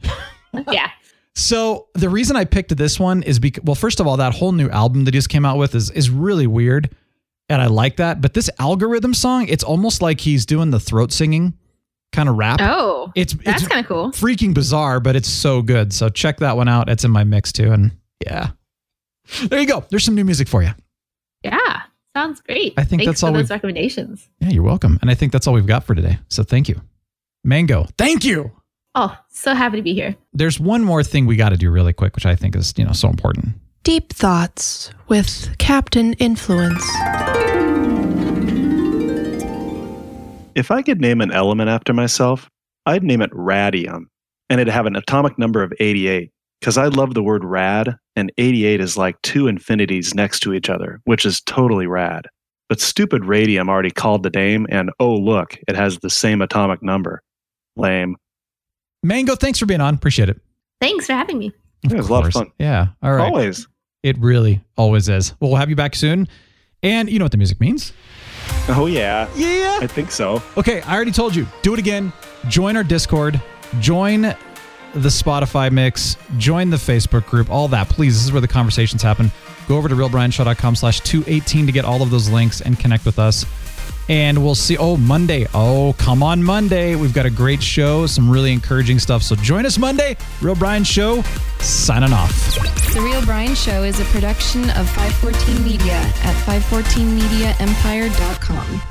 yeah. So the reason I picked this one is because, well, first of all, that whole new album that he just came out with is is really weird, and I like that. But this algorithm song, it's almost like he's doing the throat singing kind of rap. Oh, it's that's kind of cool. freaking bizarre, but it's so good. So check that one out. It's in my mix too, and yeah, there you go. There's some new music for you. Yeah, sounds great. I think Thanks that's for all those recommendations. Yeah, you're welcome. And I think that's all we've got for today. So thank you, Mango. Thank you. Oh, so happy to be here. There's one more thing we got to do really quick, which I think is you know so important. Deep Thoughts with Captain Influence. If I could name an element after myself, I'd name it radium, and it'd have an atomic number of 88. Because I love the word rad, and 88 is like two infinities next to each other, which is totally rad. But stupid radium already called the name, and oh, look, it has the same atomic number. Lame. Mango, thanks for being on. Appreciate it. Thanks for having me. Of Yeah, it was a lot of fun. Yeah. All right. Always. It really always is. Well, we'll have you back soon. And you know what the music means. Oh, yeah. Yeah. I think so. Okay, I already told you. Do it again. Join our Discord. Join the Spotify mix. Join the Facebook group. All that. Please, this is where the conversations happen. Go over to realbrianshow.com slash 218 to get all of those links and connect with us. And we'll see. Oh, Monday. Oh, come on, Monday. We've got a great show, some really encouraging stuff. So join us Monday. Real Brian Show, signing off. The Real Brian Show is a production of 514 Media at 514mediaempire.com.